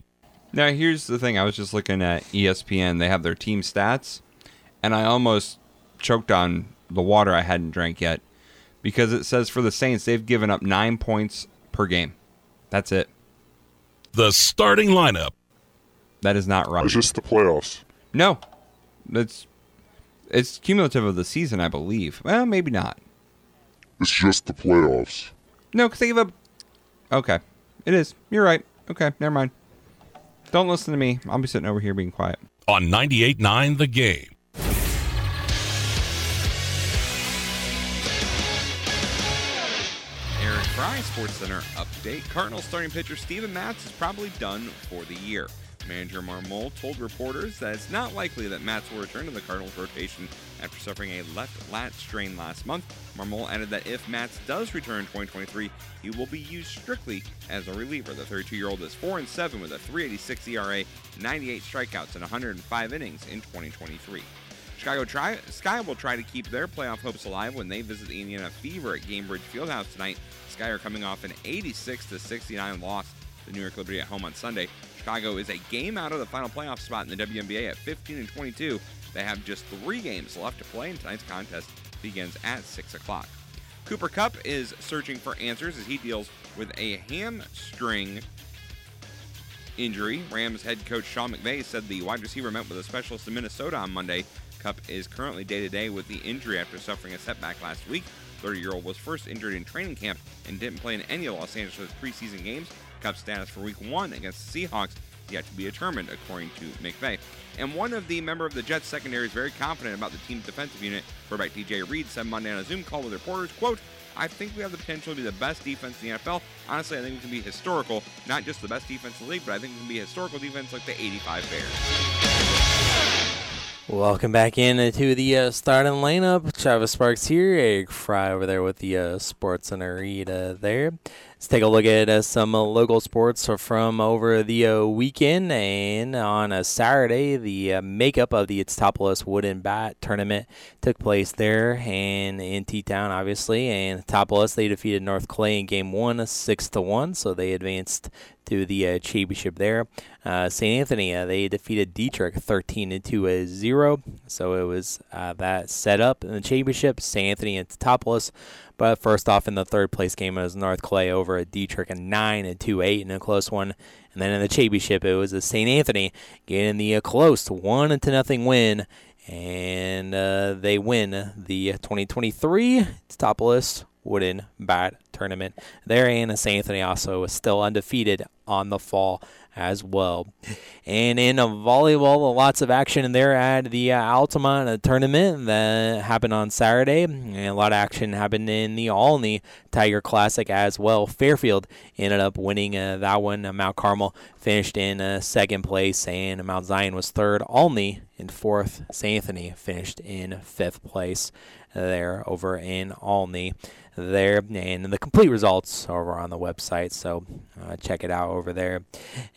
Now, here's the thing. I was just looking at ESPN. They have their team stats, and I almost choked on the water I hadn't drank yet because it says for the Saints, they've given up nine points per game. That's it. the starting lineup. That is not right. It's just the playoffs. No, it's it's cumulative of the season, I believe. Well, maybe not. It's just the playoffs. No, because they give up. Okay, it is. You're right. Okay, never mind. Don't listen to me. I'll be sitting over here being quiet. On 98.9 The Game. Eric Fry, Sports Center update. Cardinals starting pitcher Steven Matz is probably done for the year. Manager Marmol told reporters that it's not likely that Matz will return to the Cardinals rotation after suffering a left lat strain last month. Marmol added that if Matz does return in 2023, he will be used strictly as a reliever. The 32-year-old is 4 and 7 with a 3.86 ERA, 98 strikeouts, and 105 innings in 2023. Chicago try, Sky will try to keep their playoff hopes alive when they visit the Indiana Fever at Gainbridge Fieldhouse tonight. Sky are coming off an 86 69 loss to New York Liberty at home on Sunday. Chicago is a game out of the final playoff spot in the WNBA at 15 and 22. They have just three games left to play, and tonight's contest begins at 6 o'clock. Cooper Kupp is searching for answers as he deals with a hamstring injury. Rams head coach Sean McVay said the wide receiver met with a specialist in Minnesota on Monday. Kupp is currently day to day with the injury after suffering a setback last week. 30 year old was first injured in training camp and didn't play in any of Los Angeles preseason games. Kupp's status for week one against the Seahawks yet to be determined, according to McVay. And one of the member of the Jets secondary is very confident about the team's defensive unit. Quarterback DJ Reed said Monday on a Zoom call with reporters, quote, I think we have the potential to be the best defense in the NFL. Honestly, I think we can be historical, not just the best defense in the league, but I think we can be a historical defense like the 85 Bears. Welcome back into the uh, starting lineup. Travis Sparks here, Eric Fry over there with the uh, Sports Center read uh, there. Let's take a look at uh, some uh, local sports from over the uh, weekend. And on a Saturday, the uh, makeup of the It's Teutopolis Wooden Bat tournament took place there and in T Town, obviously. And Teutopolis they defeated North Clay in Game One, six to one, so they advanced to the uh, championship there. Uh, St. Anthony uh, they defeated Dieterich 13 to a zero, so it was uh, that set up in the championship. St. Anthony and Teutopolis. But first off, in the third place game, it was North Clay over at Dieterich, a nine and two eight in a close one. And then in the championship, it was St. Anthony getting the uh, close one to nothing win, and uh, they win the 2023 Teutopolis Wooden Bat Tournament. There, and St. Anthony also is still undefeated on the fall as well. And in volleyball, lots of action there at the uh, Altamont tournament that happened on Saturday. And a lot of action happened in the Olney Tiger Classic as well. Fairfield ended up winning uh, that one. Uh, Mount Carmel finished in uh, second place, and Mount Zion was third. Olney in fourth. St. Anthony finished in fifth place there over in Olney there and the complete results are on the website so uh, check it out over there.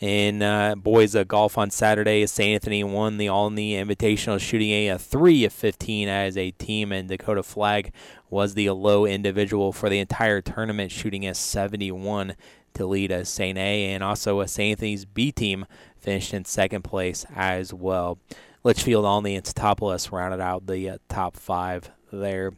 And uh, boys uh, golf on saturday st anthony won the olney invitational shooting a, a 3 of 15 as a team and dakota flag was the low individual for the entire tournament shooting a 71 to lead a st a and also a st anthony's b team finished in second place as well. Litchfield olney and teutopolis rounded out the uh, top five there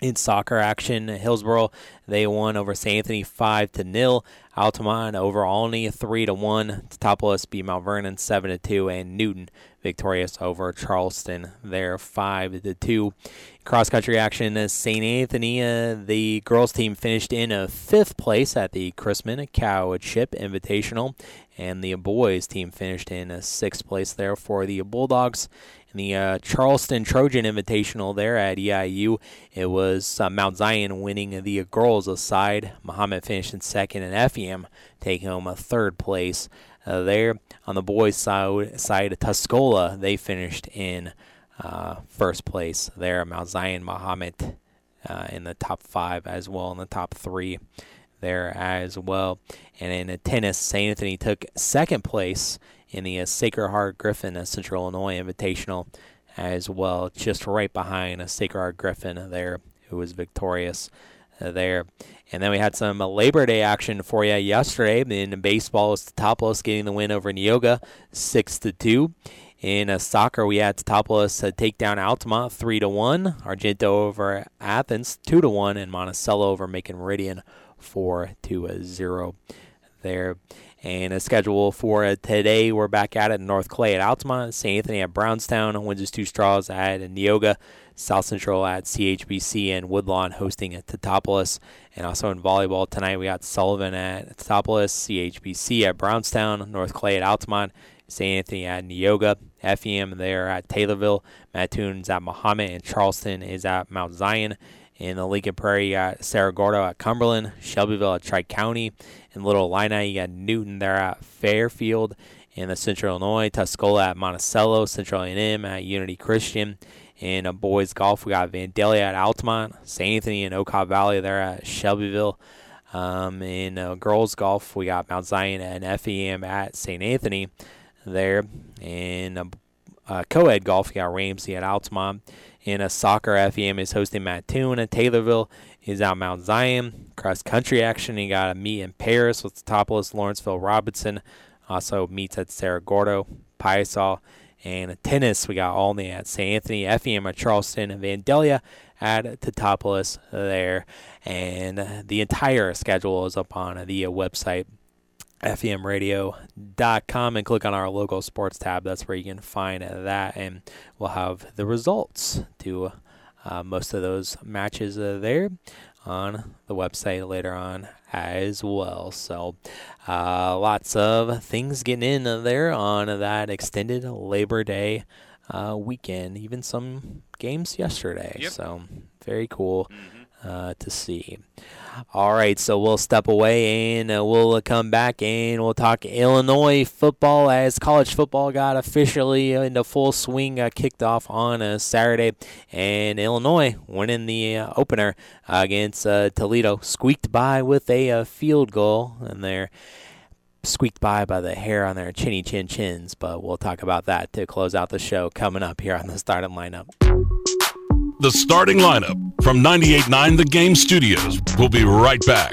in soccer action, Hillsboro they won over St. Anthony five to nil. Altamont over Olney three to one. Teutopolis beat Mount Vernon seven to two, and Newton victorious over Charleston there five to two. Cross country action, uh, St. Anthony uh, the girls team finished in a fifth place at the Chrisman Cow Chip Invitational, and the boys team finished in a sixth place there for the Bulldogs in the uh, Charleston Trojan Invitational there at EIU. It was uh, Mount Zion winning the girls aside. Mahomet finished in second, and FEM taking home a third place uh, there. On the boys' side, side Tuscola, they finished in uh, first place there. Mount Zion Mahomet uh, in the top five as well, in the top three there as well. And in tennis, St. Anthony took second place in the uh, Sacred Heart Griffin uh, Central Illinois Invitational as well, just right behind a Sacred Heart Griffin there, who was victorious uh, there. And then we had some Labor Day action for you yesterday. In baseball, it's Teutopolis getting the win over Neoga, six to two. In uh, soccer, we had Teutopolis uh, take down Altamont three to one. Argenta over Athens two to one, and Monticello over Macon Meridian four to zero. There. And a schedule for today, we're back at it. North Clay at Altamont, St. Anthony at Brownstown, Windsor Stew-Stras at Neoga, South Central at CHBC, and Woodlawn hosting at Teutopolis. And also in volleyball tonight, we got Sullivan at Teutopolis, CHBC at Brownstown, North Clay at Altamont, St. Anthony at Neoga, FEM there at Taylorville, Mattoon's at Mahomet, and Charleston is at Mount Zion. In the Lincoln Prairie, you got Cerro Gordo at Cumberland, Shelbyville at Tri County. In Little Illini, you got Newton there at Fairfield. In the Central Illinois, Tuscola at Monticello, Central A&M at Unity Christian. In uh, boys golf, we got Vandalia at Altamont, St. Anthony and Okaw Valley there at Shelbyville. Um, in uh, girls golf, we got Mount Zion and FEM at St. Anthony there. In uh, uh, co-ed golf, we got Ramsey at Altamont. In a soccer, FEM is hosting Mattoon and Taylorville is at Mount Zion. Cross country action, you got a meet in Paris with Teutopolis, Lawrenceville, Robinson. Also meets at Cerro Gordo, Piasa. And tennis, we got Olney at St. Anthony, FEM at Charleston, and Vandalia at Teutopolis there. And the entire schedule is up on the website femradio.com and click on our local sports tab. That's where you can find that, and we'll have the results to uh, most of those matches uh, there on the website later on as well. So, uh, lots of things getting in there on that extended Labor Day uh, weekend, even some games yesterday. Yep. So, very cool uh, to see. All right, so we'll step away and uh, we'll come back and we'll talk Illinois football as college football got officially into full swing, uh, kicked off on a Saturday, and Illinois winning the uh, opener against uh, Toledo, squeaked by with a uh, field goal, and they're squeaked by by the hair on their chinny chin chins. But we'll talk about that to close out the show coming up here on the starting lineup. The starting lineup from 98.9 The Game Studios. We'll be right back.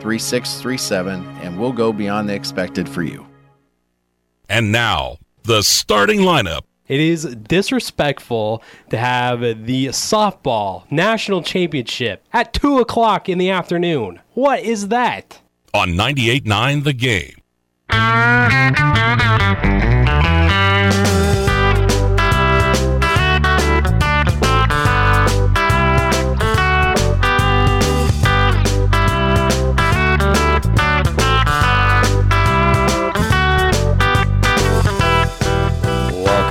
3637 and we'll go beyond the expected for you. And now, the starting lineup. It is disrespectful to have the softball national championship at 2 o'clock in the afternoon. What is that? On 98.9 The Game.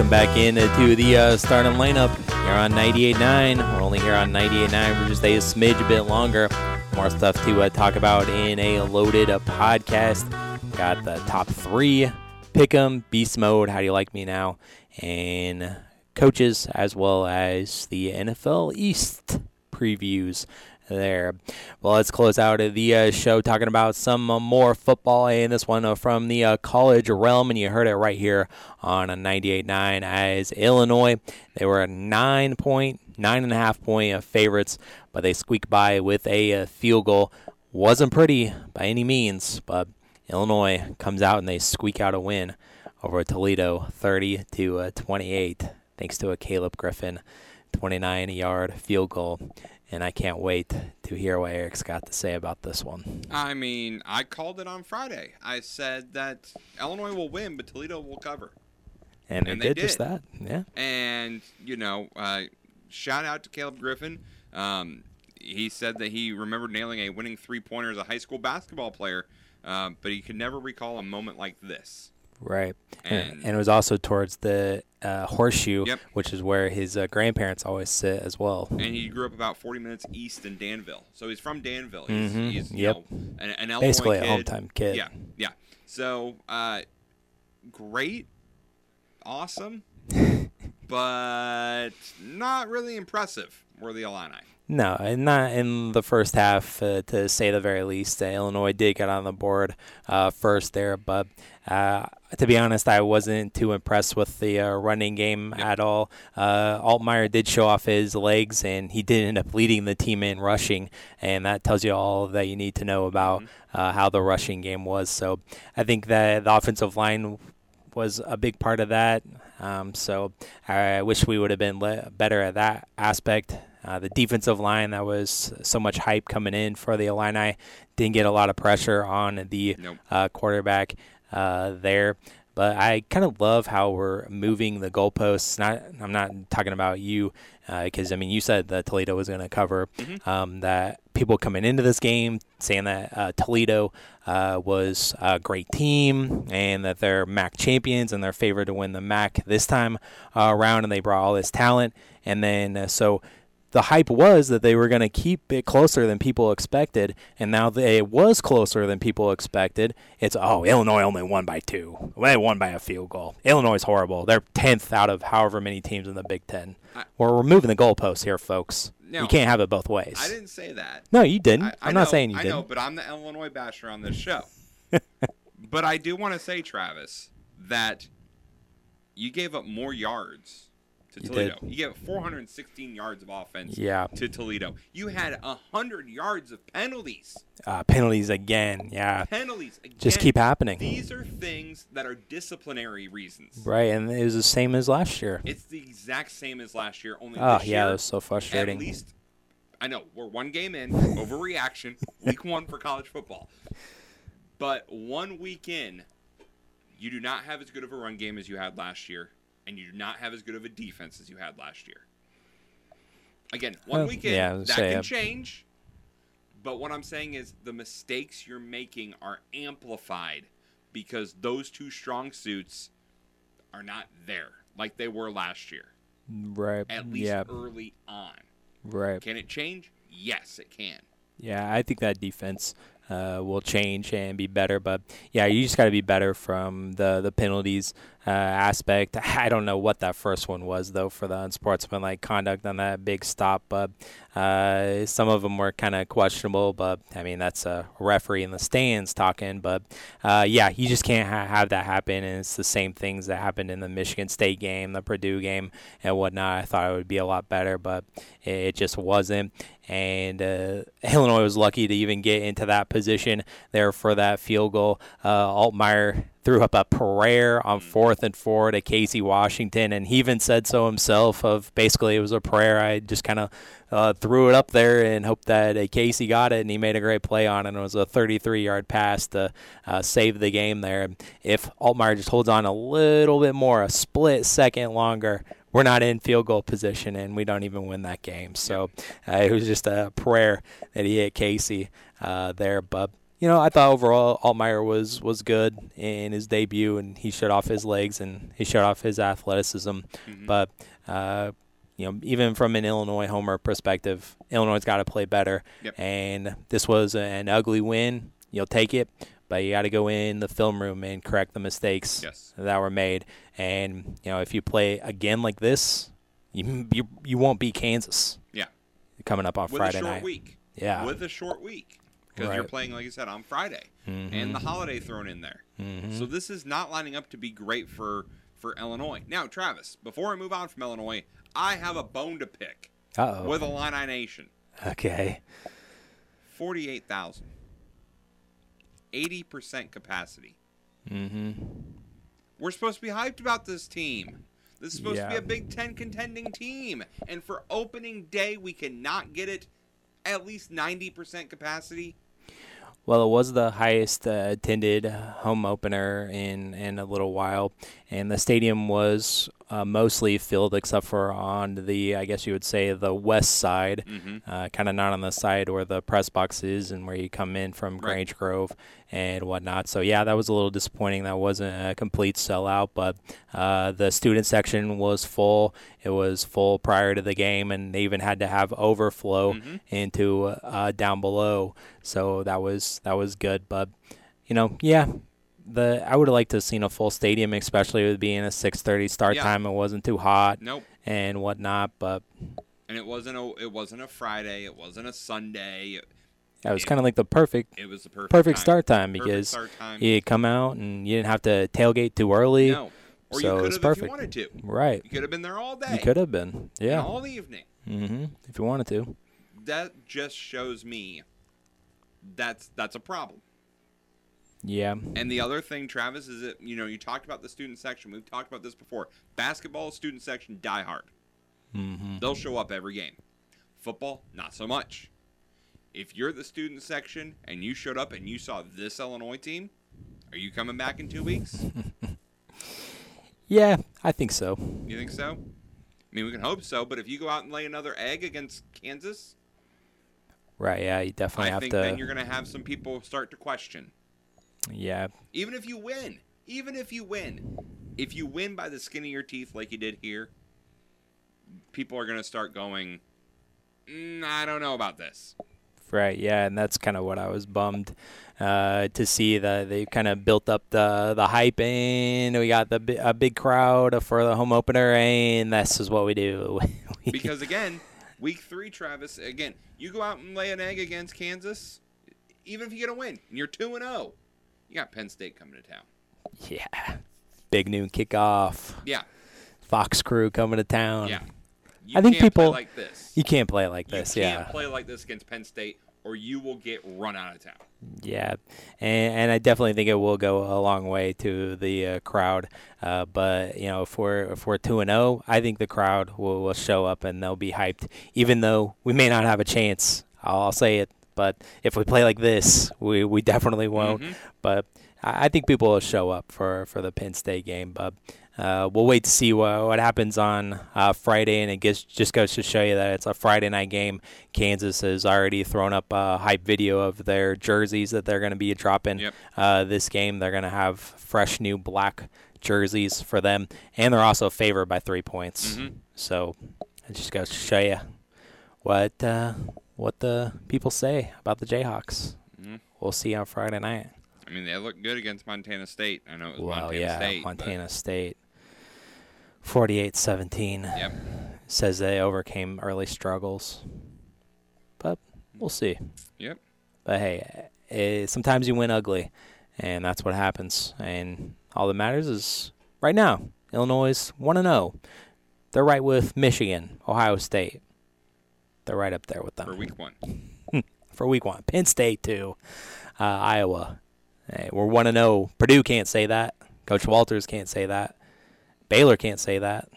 Welcome back into the uh, starting lineup here on 98.9. We're only here on 98.9. We're just a smidge a bit longer. More stuff to uh, talk about in a loaded uh, podcast. Got the top three, Pick'em, Beast Mode, How Do You Like Me Now, and coaches, as well as the NFL East previews there. Well, let's close out the uh, show talking about some uh, more football, and this one uh, from the uh, college realm, and you heard it right here on a 98.9 as Illinois. They were a nine point, nine and a half point favorites, but they squeaked by with a uh, field goal. Wasn't pretty by any means, but Illinois comes out and they squeak out a win over Toledo, 30 to uh, 28, thanks to a Caleb Griffin 29 yard field goal. And I can't wait to hear what Eric's got to say about this one. I mean, I called it on Friday. I said that Illinois will win, but Toledo will cover. And, And they, they did just that. Yeah. And you know, uh, shout out to Caleb Griffin. Um, he said that he remembered nailing a winning three pointer as a high school basketball player, um, but he could never recall a moment like this. Right. And, And- and it was also towards the uh, horseshoe, Yep. which is where his uh, grandparents always sit as well. And he grew up about 40 minutes east in Danville, so he's from Danville. He's, Mhm. he's you Yep. know, an, an Illinois Basically a kid. hometown kid. Yeah, yeah. So uh, great, awesome, but not really impressive. Were the Illini? No, and not in the first half, uh, to say the very least. Uh, Illinois did get on the board uh, first there, but uh, to be honest, I wasn't too impressed with the uh, running game at all. Uh, Altmyer did show off his legs, and he did end up leading the team in rushing, and that tells you all that you need to know about uh, how the rushing game was. So I think that the offensive line was a big part of that. Um, so I wish we would have been le- better at that aspect. Uh, the defensive line that was so much hype coming in for the Illini didn't get a lot of pressure on the uh, quarterback uh, there. But I kind of love how we're moving the goalposts. Not, I'm not talking about you, because I mean you said that Toledo was going to cover. Um, that people coming into this game saying that uh, Toledo uh, was a great team and that they're MAC champions and they're favored to win the MAC this time uh, around, and they brought all this talent. And then uh, so the hype was that they were going to keep it closer than people expected, and now that it was closer than people expected. It's oh, Illinois only won by two. They won by a field goal. Illinois is horrible. They're tenth out of however many teams in the Big Ten. Well, we're moving the goalposts here, folks. No, you can't have it both ways. I didn't say that. No, you didn't. I, I I'm not saying you I didn't. I know, but I'm the Illinois basher on this show. but I do want to say, Travis, that you gave up more yards to You Toledo. did. You gave up 416 yards of offense Yeah. to Toledo. You had 100 yards of penalties. Uh, penalties again. Yeah. Penalties. Again. Just keep happening. These are things that are disciplinary reasons. Right, and it was the same as last year. It's the exact same as last year, only Oh, this yeah, year, it was so frustrating. At least, I know we're one game in, overreaction, week one for college football. But one week in, you do not have as good of a run game as you had last year, and you do not have as good of a defense as you had last year. Again, one Well, week in, yeah, that say, can uh, change. But what I'm saying is the mistakes you're making are amplified because those two strong suits are not there like they were last year. Right. At least yeah. early on. Right. Can it change? Yes, it can. Yeah, I think that defense uh, will change and be better. But yeah, you just got to be better from the the penalties uh, aspect. I don't know what that first one was though for the unsportsmanlike conduct on that big stop, but uh, some of them were kind of questionable. But I mean, that's a referee in the stands talking. But uh, yeah, you just can't ha- have that happen. And it's the same things that happened in the Michigan State game, the Purdue game, and whatnot. I thought it would be a lot better, but it, it just wasn't. And uh, Illinois was lucky to even get into that position there for that field goal. Uh, Altmyer threw up a prayer on fourth and four to Casey Washington, and he even said so himself. Of basically, it was a prayer. I just kind of uh, threw it up there and hoped that uh, Casey got it, and he made a great play on it. And it was a 33-yard pass to uh, save the game there. If Altmyer just holds on a little bit more, a split second longer, we're not in field goal position and we don't even win that game. So uh, it was just a prayer that he hit Casey uh, there. But you know, I thought overall Altmyer was was good in his debut and he showed off his legs and he showed off his athleticism. But uh, you know, even from an Illinois homer perspective, Illinois's got to play better. Yep. And this was an ugly win. You'll take it, but you got to go in the film room and correct the mistakes Yes. that were made. And you know, if you play again like this, you you, you won't beat Kansas. Yeah. Coming up on With Friday a short night. week. Yeah. with a short week because you're playing, like you said, on Friday and the holiday thrown in there. Mhm. So this is not lining up to be great for for Illinois. Now, Travis, before I move on from Illinois, I have a bone to pick Uh-oh. with Illini Nation. Okay. Forty-eight thousand. Eighty percent capacity. Mm-hmm. We're supposed to be hyped about this team. This is supposed to be a Big Ten contending team. And for opening day, we cannot get it at least 90% capacity. Well, it was the highest uh, attended home opener in, in a little while, and the stadium was uh, mostly filled except for on the, I guess you would say, the west side, Mhm. uh, kind of not on the side where the press box is and where you come in from Right. Grange Grove and whatnot. So, yeah, that was a little disappointing. That wasn't a complete sellout, but uh, the student section was full. It was full prior to the game, and they even had to have overflow Mhm. into uh, down below. So that was that was good. But you know, yeah, the I would have liked to have seen a full stadium, especially with being a 6:30 start Yeah. time. It wasn't too hot Nope. and whatnot. But And it wasn't a it wasn't a Friday, it wasn't a Sunday. yeah, it was kind of like the perfect it was the perfect time. start time because start time. you come out and you didn't have to tailgate too early. No. Or so you it could was have perfect. if you wanted to. Right. You could have been there all day. You could have been. Yeah. And all evening. Mm-hmm. If you wanted to. That just shows me that's that's a problem. Yeah. And the other thing, Travis, is that you know you talked about the student section. We've talked about this before. Basketball student section die hard. hmm They'll show up every game. Football, not so much. If you're the student section and you showed up and you saw this Illinois team, are you coming back in two weeks? Yeah, I think so. You think so? I mean, we can hope so. But if you go out and lay another egg against Kansas, Right. Yeah. You definitely I have think to. then you're going to have some people start to question. Yeah. Even if you win, even if you win, if you win by the skin of your teeth like you did here, people are going to start going, mm, I don't know about this. Right, yeah, and that's kind of what I was bummed uh, to see that they kind of built up the the hype, and we got the a big crowd for the home opener, and this is what we do. because again, week three, Travis. Again, you go out and lay an egg against Kansas, even if you get a win, and you're two and zero, you got Penn State coming to town. yeah, big noon kickoff. Yeah. Fox Crew coming to town. Yeah. I think can't play people like this. You can't play like this. You can't yeah, play like this against Penn State, or you will get run out of town. Yeah, and, and I definitely think it will go a long way to the uh, crowd. Uh, but you know, if we're if we're two and zero, I think the crowd will, will show up and they'll be hyped, even though we may not have a chance. I'll, I'll say it, but if we play like this, we we definitely won't. Mhm. But I, think people will show up for for the Penn State game. But uh, we'll wait to see what, what happens on uh, Friday, and it gets, just goes to show you that it's a Friday night game. Kansas has already thrown up a hype video of their jerseys that they're going to be dropping Yep. uh, this game. They're going to have fresh new black jerseys for them, and they're also favored by three points. Mhm. So it just goes to show you what uh, what the people say about the Jayhawks. Mhm. We'll see on Friday night. I mean, they look good against Montana State. I know it was Well, Montana yeah, State. Montana State. 48-17. Yep. Says they overcame early struggles. But we'll see. Yep. But hey, eh, sometimes you win ugly, and that's what happens. And all that matters is right now, Illinois is 1 0. They're right with Michigan, Ohio State. They're right up there with them for week one. for week one. Penn State too, uh, Iowa. Hey, we're one and zero. Purdue can't say that. Coach Walters can't say that. Baylor can't say that.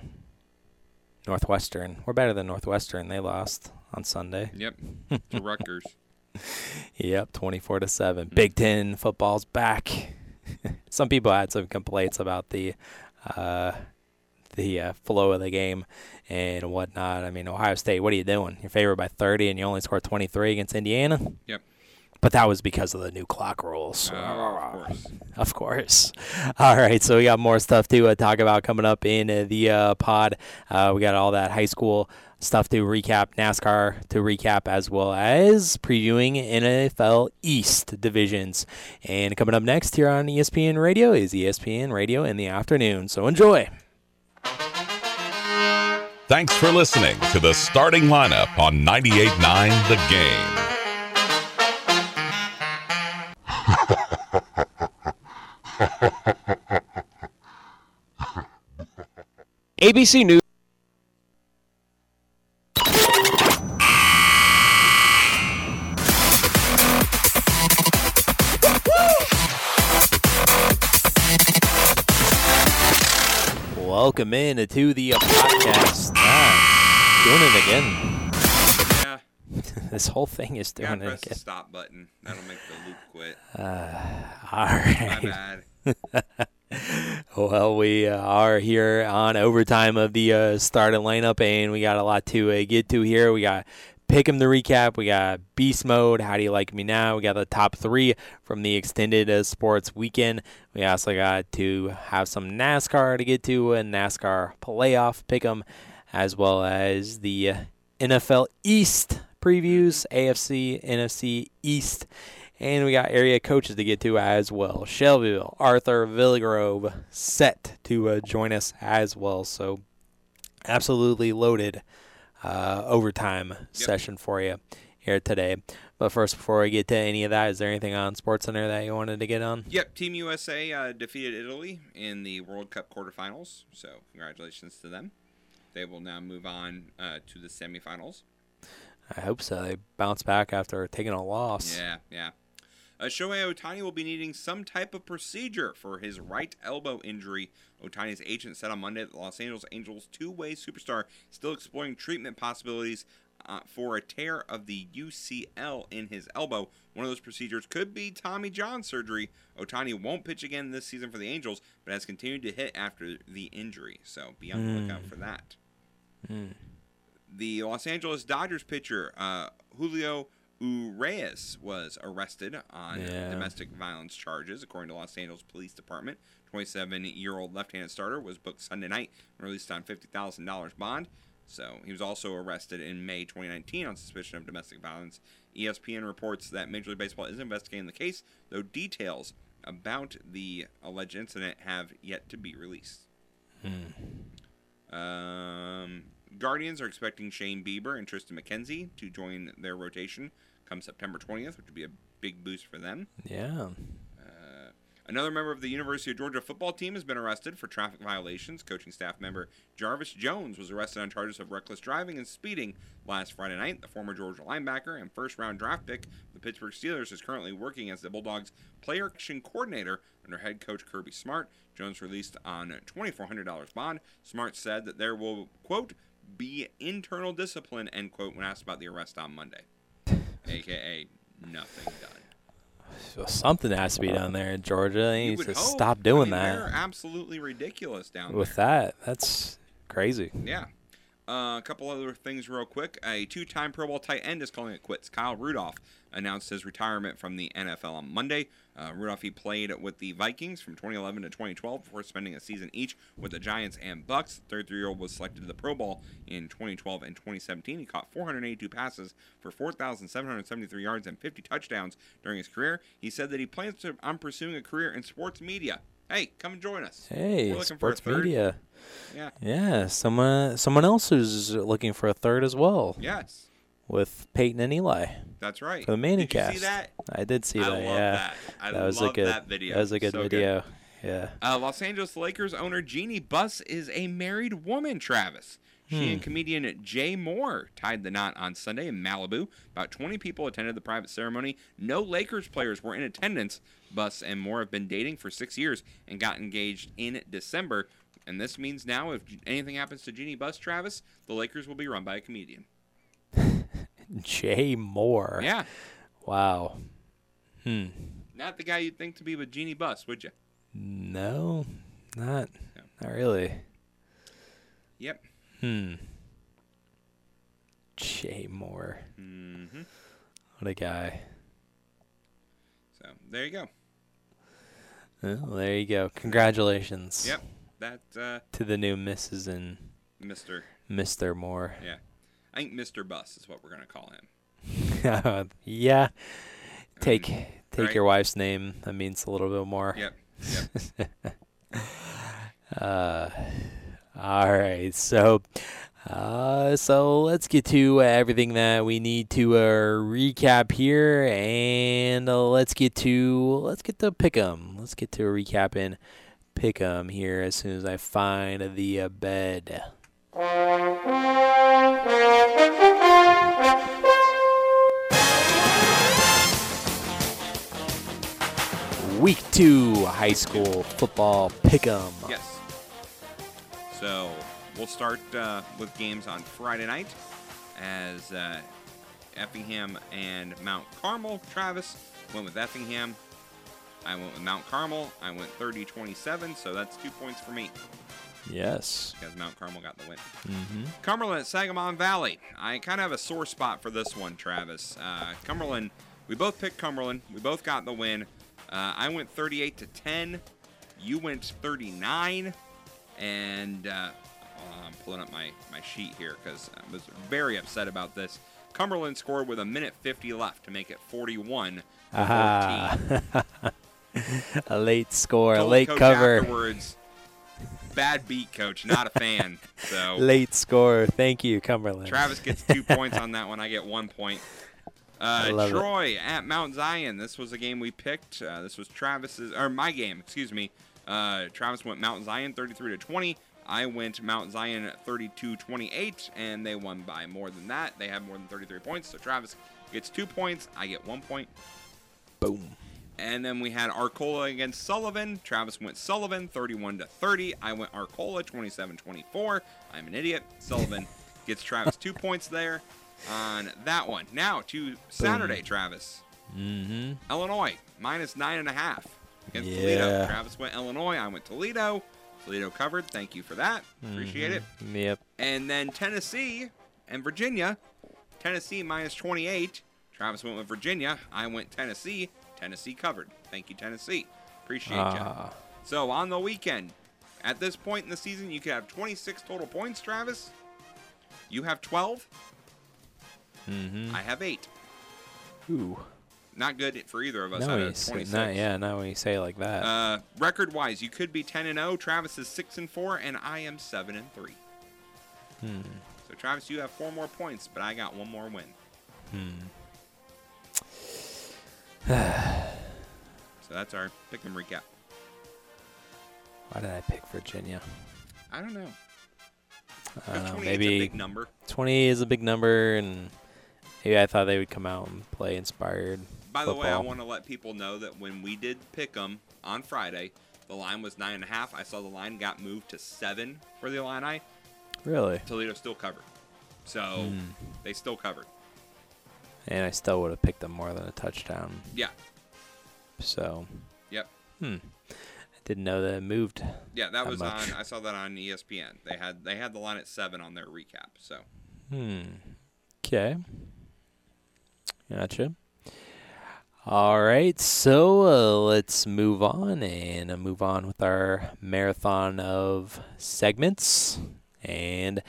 Northwestern, we're better than Northwestern. They lost on Sunday. Yep. To Rutgers. Yep, twenty-four to seven. Big Ten football's back. some people had some complaints about the uh, the uh, flow of the game and whatnot. I mean, Ohio State, what are you doing? You're favored by thirty, and you only scored twenty-three against Indiana. Yep. But that was because of the new clock rules. Oh, of course. Of course. All right, so we got more stuff to uh, talk about coming up in uh, the uh, pod. Uh, we got all that high school stuff to recap, NASCAR to recap, as well as previewing NFL East divisions. And coming up next here on ESPN Radio is ESPN Radio in the afternoon. So enjoy. Thanks for listening to the starting lineup on 98.9 The Game. ABC News. Welcome in to the podcast. Ah, doing it again. Yeah. this whole thing is Gotta doing it press the stop button. That'll make the loop quit. Uh, all right. My bad. well, we uh, are here on overtime of the uh, starting lineup, and we got a lot to uh, get to here. We got pick 'em the recap. We got beast mode. How do you like me now? We got the top three from the extended uh, sports weekend. We also got to have some NASCAR to get to, a NASCAR playoff pick 'em, as well as the uh, NFL East previews, AFC, NFC East. And we got area coaches to get to as well. Shelbyville, Arthur, Villa Grove set to uh, join us as well. So absolutely loaded uh, overtime session for you here today. But first, before we get to any of that, is there anything on SportsCenter that you wanted to get on? Yep, Team USA uh, defeated Italy in the World Cup quarterfinals, so congratulations to them. They will now move on uh, to the semifinals. I hope so. They bounce back after taking a loss. Yeah, yeah. Uh, Shohei Ohtani will be needing some type of procedure for his right elbow injury. Ohtani's agent said on Monday that the Los Angeles Angels two-way superstar is still exploring treatment possibilities uh, for a tear of the UCL in his elbow. One of those procedures could be Tommy John surgery. Ohtani won't pitch again this season for the Angels, but has continued to hit after the injury. So be on the lookout Hmm. for that. Hmm. The Los Angeles Dodgers pitcher uh, Julio Urias was arrested on Yeah. domestic violence charges, according to Los Angeles Police Department. 27-year-old left-handed starter was booked Sunday night and released on $50,000 bond. So he was also arrested in May 2019 on suspicion of domestic violence. ESPN reports that Major League Baseball is investigating the case, though details about the alleged incident have yet to be released. Um, Guardians are expecting Shane Bieber and Triston McKenzie to join their rotation come September 20th, which would be a big boost for them. Yeah. Uh, another member of the University of Georgia football team has been arrested for traffic violations. Coaching staff member Jarvis Jones was arrested on charges of reckless driving and speeding last Friday night. The former Georgia linebacker and first round draft pick of the Pittsburgh Steelers is currently working as the Bulldogs player action coordinator under head coach Kirby Smart. Jones released on $2,400 bond. Smart said that there will, quote, be internal discipline, end quote, when asked about the arrest on Monday. AKA, nothing done. So something has to be done there in Georgia. They You need to hope. stop I doing mean, that. They're absolutely ridiculous down With there. that, that's crazy. Yeah. Uh, a couple other things, real quick. A two-time Pro Bowl tight end is calling it quits. Kyle Rudolph announced his retirement from the NFL on Monday. Uh, Rudolph he played with the Vikings from 2011 to 2012 before spending a season each with the Giants and Bucs. The 33-year-old was selected to the Pro Bowl in 2012 and 2017. He caught 482 passes for 4,773 yards and 50 touchdowns during his career. He said that he plans to, on pursuing a career in sports media. Hey, come and join us. Hey, We're looking for a sports media. Yeah. Yeah, someone someone else who's looking for a third as well. Yes. With Peyton and Eli. That's right. For the Manning Did you see cast. that? I did see I that. love yeah. that. I was love a good that video. That was a good So good. video. Yeah. Uh, Los Angeles Lakers owner Jeanie Buss is a married woman, Travis. She Hmm. and comedian Jay Mohr tied the knot on Sunday in Malibu. About 20 people attended the private ceremony. No Lakers players were in attendance. Buss and Mohr have been dating for six years and got engaged in December. And this means now, if anything happens to Jeanie Buss, Travis, the Lakers will be run by a comedian. Jay Mohr. Yeah. Wow. Hmm. Not the guy you'd think to be with Jeanie Buss, would you? No, not not really. Yep. Hmm. Jay Mohr. Mm-hmm. What a guy. So there you go. Well, there you go. Congratulations. Yep. That uh, To the new Mrs. and Mr. Mr. Mohr. Yeah. I think Mr. Buss is what we're gonna call him. yeah. Take take right? your wife's name. That means a little bit more. Yep. Yep. uh, all right. So, uh, so let's get to uh, everything that we need to uh, recap here, and uh, let's get to let's get to pick 'em. Let's get to recap recapping pick 'em here as soon as I find the uh, bed. Week two high school football pick 'em. Yes. So we'll start uh, with games on Friday night as uh, Effingham and Mount Carmel. Travis went with Effingham. I went with Mount Carmel. I went 30 27, so that's two points for me Yes. because Mount Carmel got the win. Mm-hmm. Cumberland at Sangamon Valley. I kind of have a sore spot for this one, Travis. Uh, Cumberland, we both picked Cumberland. We both got the win. Uh, I went 38 to 10. You went 39. And uh, hold I'm pulling up my, my sheet here because I was very upset about this. Cumberland scored with a minute 50 left to make it 41 to 14. A late score, a late cover. Afterwards, bad beat, coach. Not a fan. So Late score. Thank you, Cumberland. Travis gets two points on that one. I get one point. Uh, love it. Troy at Mount Zion. This was a game we picked. Uh, this was Travis's or my game. Excuse me. Uh, Travis went Mount Zion 33 to 20. I went Mount Zion 32-28, and they won by more than that. They have more than 33 points. So Travis gets two points. I get one point. Boom. And then we had Arcola against Sullivan. Travis went Sullivan 31 to 30. I went Arcola 27-24. I'm an idiot. Sullivan gets Travis two points there on that one. Now to Saturday, Travis. Mm-hmm. Illinois minus nine and a half against Toledo. Yeah. Travis went Illinois. I went Toledo. Toledo covered. Thank you for that. Appreciate it. Mhm. Yep. And then Tennessee and Virginia. Tennessee minus 28. Travis went with Virginia. I went Tennessee. Tennessee covered. Thank you, Tennessee. Appreciate you. Ah. So on the weekend, at this point in the season, you could have 26 total points, Travis. You have 12. Mm-hmm. I have eight. Ooh. Not good for either of us. Now out of you say, not, yeah, now when you say it like that. Uh, record wise, you could be 10 and 0. Travis is 6 and 4, and I am 7 and 3. hmm. So Travis, you have four more points, but I got one more win. Hmm. So that's our pick and recap. Why did I pick Virginia? I don't know. I don't know. 28 's a Maybe big number. 20 is a big number, and maybe I thought they would come out and play inspired. By the way, I want to let people know that when we did pick them on Friday, the line was nine and a half. I saw the line got moved to seven for the Illini. Really? Toledo still covered, so Hmm. they still covered. And I still would have picked them more than a touchdown. Yeah. So, Yep. hmm. I didn't know that it moved. Yeah, that was much. on. I saw that on ESPN. They had they had the line at seven on their recap. So Hmm. Okay. Gotcha. All right, so uh, let's move on and uh, move on with our marathon of segments. And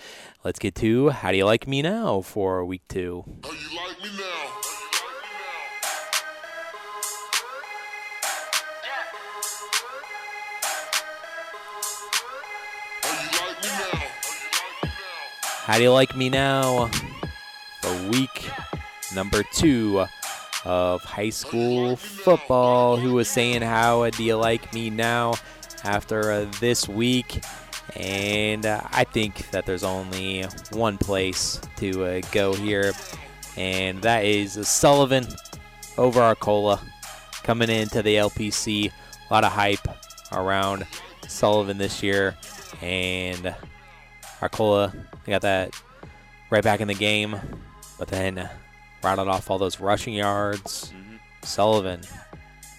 let's get to How Do You Like Me Now for week two. How do you like me now? For week number two of high school football. Who was saying, How do you like me now after uh, this week? And uh, I think that there's only one place to uh, go here, and that is Sullivan over Arcola coming into the LPC. A lot of hype around Sullivan this year, and Arcola got that right back in the game, but then rattled off all those rushing yards. Sullivan,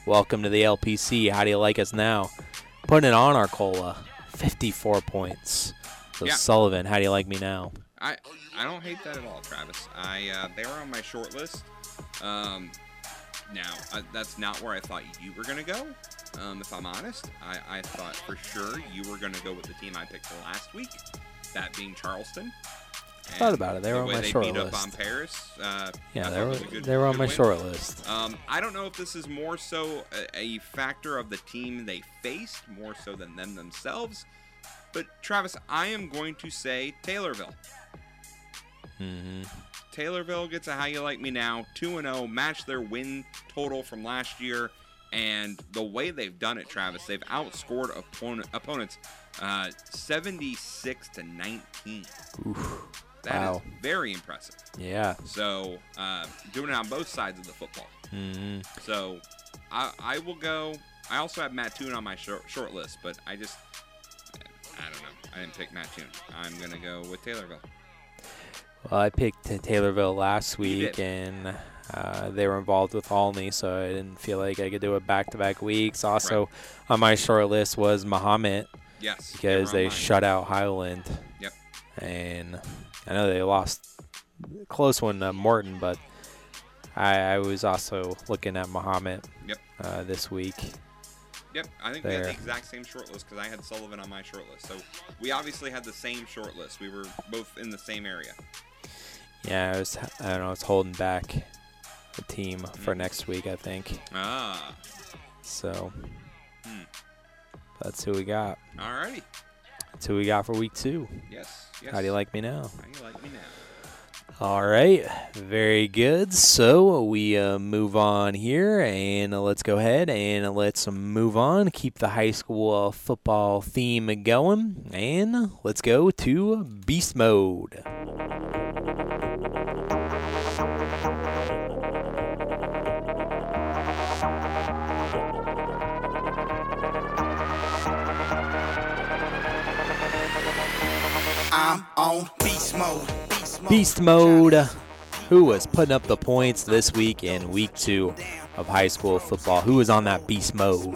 welcome to the LPC. How do you like us now? Putting it on Arcola, 54 points. So Yeah. Sullivan, how do you like me now? I I don't hate that at all, Travis. I uh, they were on my short list. Um, now uh, that's not where I thought you were gonna go. Um, if I'm honest, I, I thought for sure you were gonna go with the team I picked last week, that being Charleston. Thought about it. They the were on my they short beat up list. on Paris. Uh, Yeah, they were- good- they were on my win. short list. Um, I don't know if this is more so a, a factor of the team they faced, more so than them themselves. But Travis, I am going to say Taylorville. Mm-hmm. Taylorville gets a how you like me now, 2 and 0, match their win total from last year. And the way they've done it, Travis, they've outscored opponent, opponents uh, 76 to 19. That is Wow. very impressive. Yeah. So uh, doing it on both sides of the football. Mhm. So I, I will go. I also have Mattoon on my short, short list, but I just I don't know. I didn't pick Mattoon. I'm gonna go with Taylorville. Well, I picked Taylorville last week, and uh, they were involved with Olney, so I didn't feel like I could do it back-to-back weeks. Also, on my short list was Mahomet. Yes, because they mine. shut out Highland. Yep. And I know they lost a close one to Morton, but I, I was also looking at Mahomet Yep. uh, this week. Yep, I think we had the exact same short list because I had Sullivan on my short list. So we obviously had the same short list. We were both in the same area. Yeah, I was I don't know, I was holding back the team for Mhm. next week, I think. Ah, So Hmm. that's who we got. alrighty. That's who we got for week two. Yes, How do you like me now? How you like me now? All right, very good. So we uh, move on here, and let's go ahead and let's move on. Keep the high school uh, football theme going, and let's go to beast mode. On beast mode. Beast mode. Who was putting up the points this week in week two of high school football? Who was on that beast mode?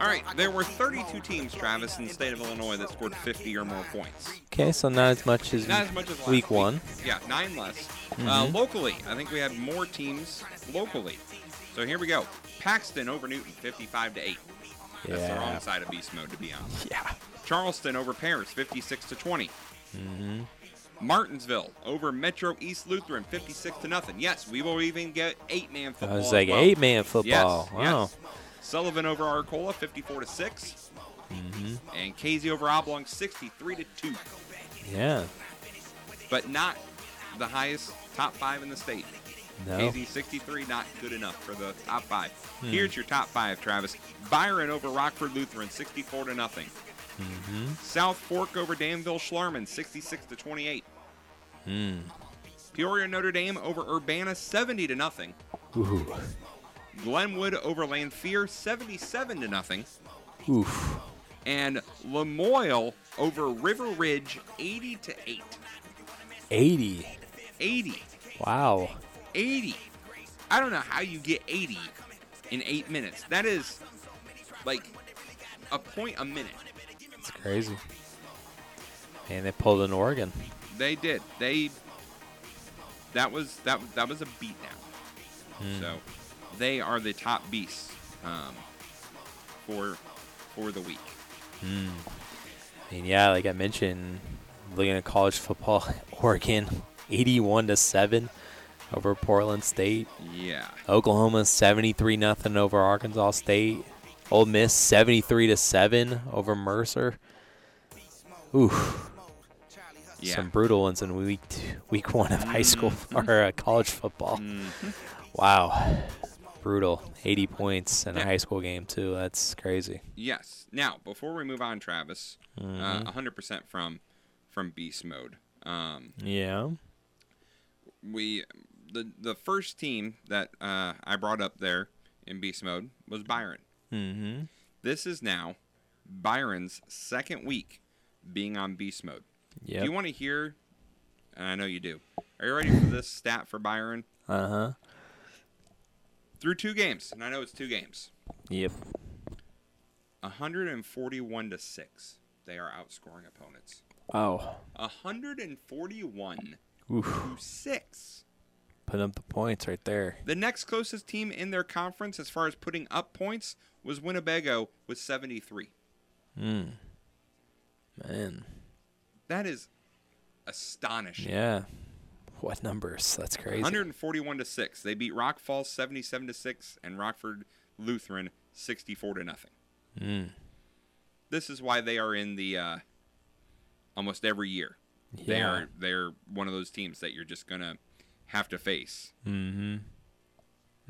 All right, there were 32 teams, Travis, in the state of Illinois that scored 50 or more points. Okay, so not as much as, Not as much as last week one. Yeah, nine less. Uh, Mhm. locally, I think we had more teams locally. So here we go. Paxton over Newton, 55 to 8. That's the wrong side of beast mode, to be honest. Yeah. Charleston over Paris, 56 to 20. Mm-hmm. Martinsville over Metro East Lutheran, 56 to nothing. Yes, we will even get eight-man football. I was as like well. eight-man football. Yes, Wow. yes. Sullivan over Arcola, 54 to 6. Mm-hmm. And Casey over Oblong, 63 to 2. Yeah. But not the highest top five in the state. No. Casey 63, not good enough for the top five. Hmm. Here's your top five, Travis. Byron over Rockford Lutheran, 64 to nothing. Mm-hmm. South Fork over Danville Schlarman, 66 to 28. Mm. Peoria Notre Dame over Urbana, 70 to nothing. Ooh. Glenwood over Lanphier, 77 to nothing. Oof. And Lamoille over River Ridge, 80 to 8. 80. 80. Wow. 80. I don't know how you get 80 in eight minutes. That is like a point a minute. It's crazy. And they pulled an Oregon. They did. They. That was that that was a beatdown. Hmm. So they are the top beasts um, for for the week. Mm. And yeah, like I mentioned, looking at college football, Oregon 81 to 7 over Portland State. Yeah. Oklahoma 73 nothing over Arkansas State. Ole Miss 73 to 7 over Mercer. Oof. Yeah. Some brutal ones in week two, week 1 of high school Mhm. or uh, college football. Mhm. Wow. Brutal. 80 points in a high school game too. That's crazy. Yes. Now, before we move on, Travis, uh, Mhm. 100% from from beast mode. Um, Yeah. we the the first team that uh, I brought up there in beast mode was Byron. Mhm. This is now Byron's second week being on beast mode. Yep. Do you want to hear? and I know you do. Are you ready for this stat for Byron? Uh-huh. Through two games, and I know it's two games. Yep. 141 to six. They are outscoring opponents. Oh. 141 Oof. to six. Put up the points right there. The next closest team in their conference, as far as putting up points, was Winnebago with 73. Mm. Man. That is astonishing. Yeah. What numbers? That's crazy. 141 to 6. They beat Rock Falls 77 to 6 and Rockford Lutheran 64 to nothing. Mm. This is why they are in the uh, almost every year. Yeah. They are they're one of those teams that you're just going to have to face. Mm-hmm.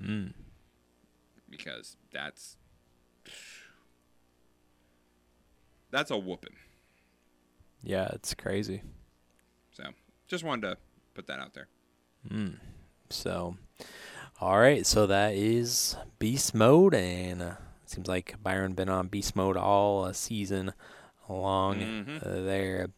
Mm. because that's that's a whooping. Yeah, it's crazy. So just wanted to put that out there. Mm. So, all right. So that is beast mode, and uh, seems like Byron been on beast mode all uh, season long Mhm. uh, there.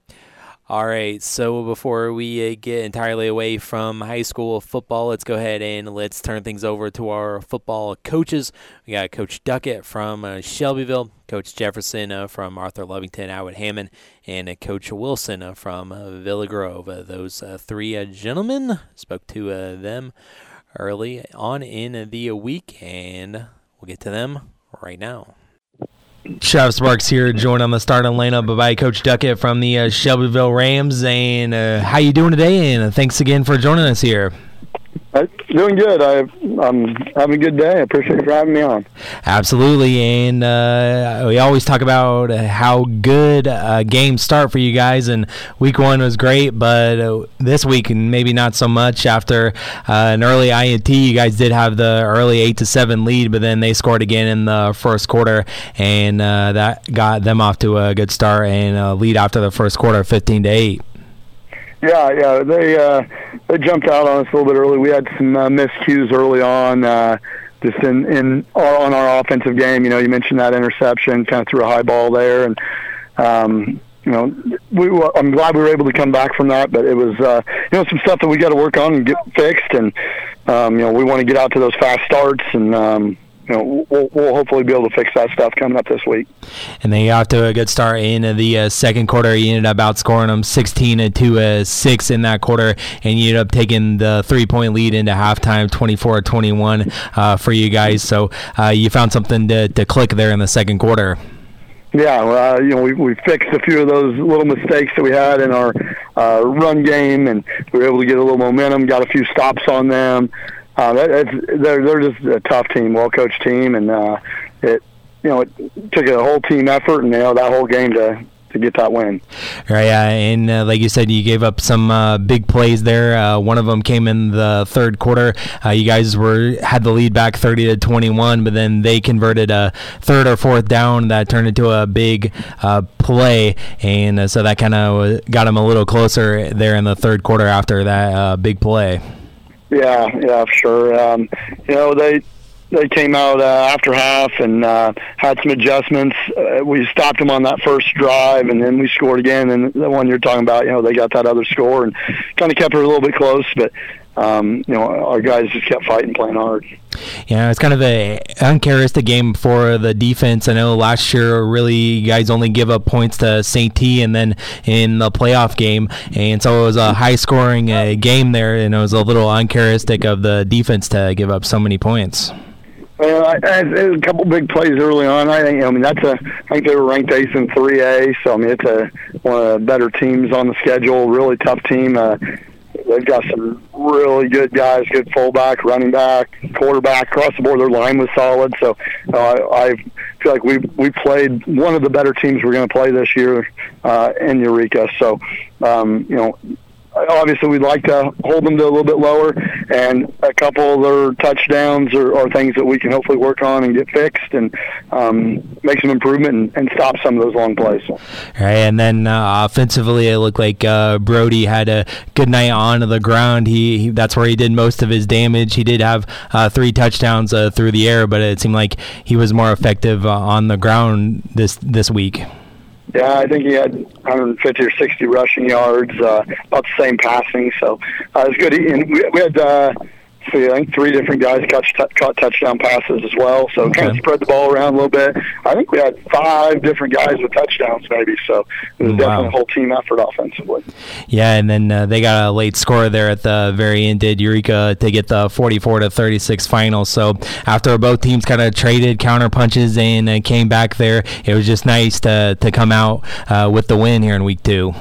All right. So before we uh, get entirely away from high school football, let's go ahead and let's turn things over to our football coaches. We got Coach Duckett from uh, Shelbyville, Coach Jefferson uh, from Arthur Lovington, Atwood Hammond, and uh, Coach Wilson uh, from uh, Villa Grove. Those three gentlemen spoke to them early on in the week, and we'll get to them right now. Travis Sparks here, joined on the starting lineup by Coach Duckett from the uh, Shelbyville Rams. And uh, how you doing today? And uh, thanks again for joining us here. Uh, Doing good. I, I'm having a good day. I appreciate you having me on. Absolutely, and uh, we always talk about how good uh, games start for you guys. And week one was great, but uh, this week and maybe not so much. After uh, an early INT, you guys did have the early eight to seven lead, but then they scored again in the first quarter, and uh, that got them off to a good start and a lead after the first quarter, fifteen to eight. Yeah, yeah. They uh, they jumped out on us a little bit early. We had some uh, miscues early on, uh, just in in on our offensive game. You know, you mentioned that interception, kind of threw a high ball there, and um, you know, we were, I'm glad we were able to come back from that. But it was uh, you know some stuff that we got to work on and get fixed, and um, you know we want to get out to those fast starts and. Um, you know, we'll, we'll hopefully be able to fix that stuff coming up this week. and they got to a good start in the uh, second quarter. You ended up outscoring them 16 to uh, six in that quarter, and you ended up taking the three-point lead into halftime, 24-21 uh, for you guys. So uh, you found something to, to click there in the second quarter. Yeah, well, uh, you know, we we fixed a few of those little mistakes that we had in our uh, run game, and we were able to get a little momentum. Got a few stops on them. Uh, that, it's, they're they're just a tough team, well coached team, and uh, it you know it took a whole team effort and you know that whole game to to get that win. Right, yeah, and uh, like you said, you gave up some uh, big plays there. Uh, one of them came in the third quarter. Uh, you guys were had the lead back 30 to 21, but then they converted a third or fourth down that turned into a big uh, play, and uh, so that kind of got them a little closer there in the third quarter after that big play. Yeah, yeah, for sure. Um, you know, they they came out uh, after half and uh, had some adjustments. Uh, we stopped them on that first drive, and then we scored again. And the one you're talking about, you know, they got that other score and kind of kept it a little bit close. But um, you know, our guys just kept fighting, playing hard. Yeah, it's kind of a uncharacteristic game for the defense. I know last year, really, you guys only give up points to St. T, and then in the playoff game, and so it was a high-scoring uh, game there, and it was a little uncharacteristic of the defense to give up so many points. Well, I, I had a couple big plays early on. I think. I mean, that's a. I think they were ranked eighth in 3A. So I mean, it's a one of the better teams on the schedule. Really tough team. Uh, they've got some really good guys. Good fullback, running back, quarterback. Across the board, their line was solid. So uh, I feel like we we played one of the better teams we're going to play this year uh, in Eureka. So um, you know obviously we'd like to hold them to a little bit lower, and a couple of their touchdowns are, are things that we can hopefully work on and get fixed and um, make some improvement and, and stop some of those long plays. And then uh, offensively, it looked like uh, Brody had a good night on the ground. He, he that's where he did most of his damage. He did have uh, three touchdowns uh, through the air, but it seemed like he was more effective uh, on the ground this this week. Yeah, I think he had 150 or 60 rushing yards, uh, about the same passing. So uh, it was good. And we, we had, uh, see, I think three different guys catch, t- caught touchdown passes as well. So kind of spread the ball around a little bit. I think we had five different guys with touchdowns, maybe. So it was Wow. definitely a whole team effort offensively. Yeah, and then uh, they got a late score there at the very end. Did Eureka to get the 44 to 36 final? So after both teams kind of traded counter punches and uh, came back there, it was just nice to to come out uh, with the win here in week two.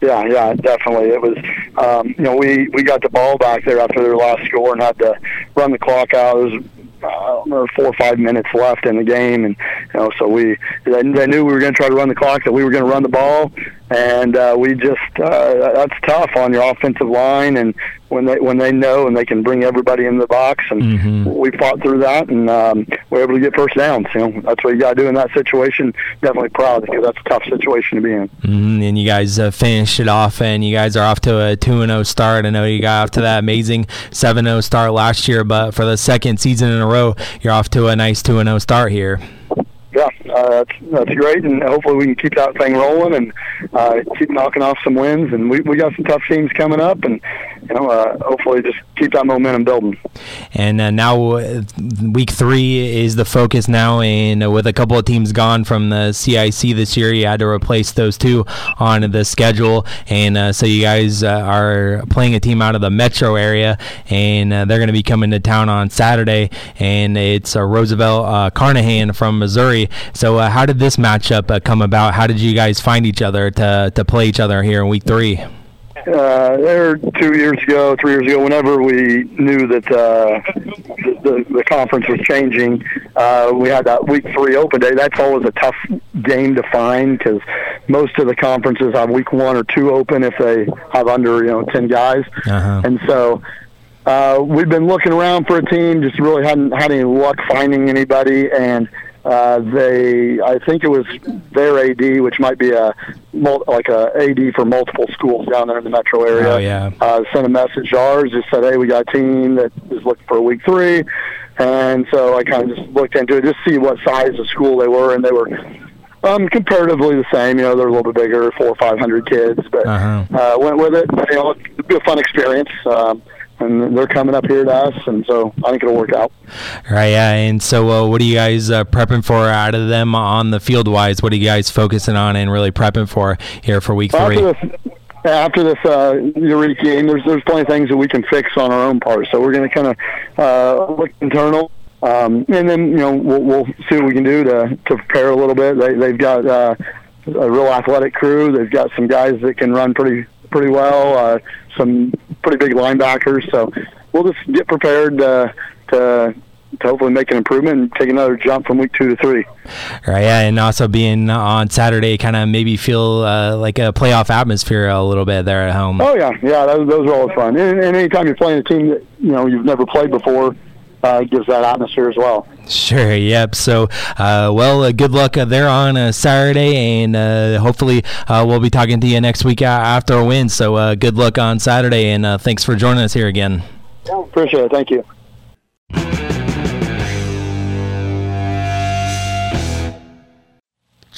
Yeah, yeah, definitely. It was, um, you know, we we got the ball back there after their last score and had to run the clock out. It was uh, I don't remember four or five minutes left in the game, and you know, so we they, they knew we were going to try to run the clock, that we were going to run the ball, and uh, we just uh, that's tough on your offensive line and when they when they know and they can bring everybody in the box and Mm-hmm. we fought through that and um, we're able to get first downs you know that's what you got to do in that situation definitely proud because that's a tough situation to be in Mhm, and you guys uh, finished it off, and you guys are off to a 2 and 0 start. I know you got off to that amazing 7 0 start last year, but for the second season in a row, you're off to a nice 2 and 0 start here. yeah uh, that's that's great and hopefully we can keep that thing rolling and uh, keep knocking off some wins and we we got some tough teams coming up and you know uh, hopefully just keep that momentum building And uh, now, uh, week three is the focus now, and uh, with a couple of teams gone from the CIC this year, you had to replace those two on the schedule. And uh, so you guys are playing a team out of the metro area, and they're going to be coming to town on Saturday. And it's Roosevelt Carnahan from Missouri. So, how did this matchup come about? How did you guys find each other to, to play each other here in week three? Uh, there two years ago, three years ago, whenever we knew that uh, the, the conference was changing, uh, we had that week three open day. That's always a tough game to find because most of the conferences have week one or two open if they have under you know ten guys, Uh-huh. and so. Uh, we've been looking around for a team, just really hadn't had any luck finding anybody, and uh, they, I think it was their AD, which might be a mul- like a AD for multiple schools down there in the metro area. Oh, yeah. Uh, sent a message to ours, just said, "Hey, we got a team that is looking for a week three. and so I kind of just looked into it, just see what size of school they were, and they were. Um, comparatively the same, you know, they're a little bit bigger, four or five hundred kids, but Uh-huh. uh, went with it. You know, it'll be a fun experience, um, and they're coming up here to us, and so I think it'll work out. Right, yeah. And so, uh, what are you guys uh, prepping for out of them on the field wise? What are you guys focusing on and really prepping for here for week three? After this, after this uh, Eureka game, there's there's plenty of things that we can fix on our own part. So we're going to kind of uh, look internal, um, and then you know we'll, we'll see what we can do to to prepare a little bit. They, they've got uh, a real athletic crew. They've got some guys that can run pretty pretty well. Uh, some pretty big linebackers. So we'll just get prepared uh, to to hopefully make an improvement and take another jump from week two to three. Right, yeah. And also being on Saturday, kind of maybe feel uh, like a playoff atmosphere a little bit there at home. Oh yeah, yeah, those, those are always fun. And, and anytime you're playing a team that you know you've never played before, uh, gives that atmosphere as well. Sure, yep. So, uh, well, uh, good luck uh, there on uh, Saturday, and uh, hopefully uh, we'll be talking to you next week after a win. So, uh, good luck on Saturday, and uh, thanks for joining us here again. Appreciate it. Thank you.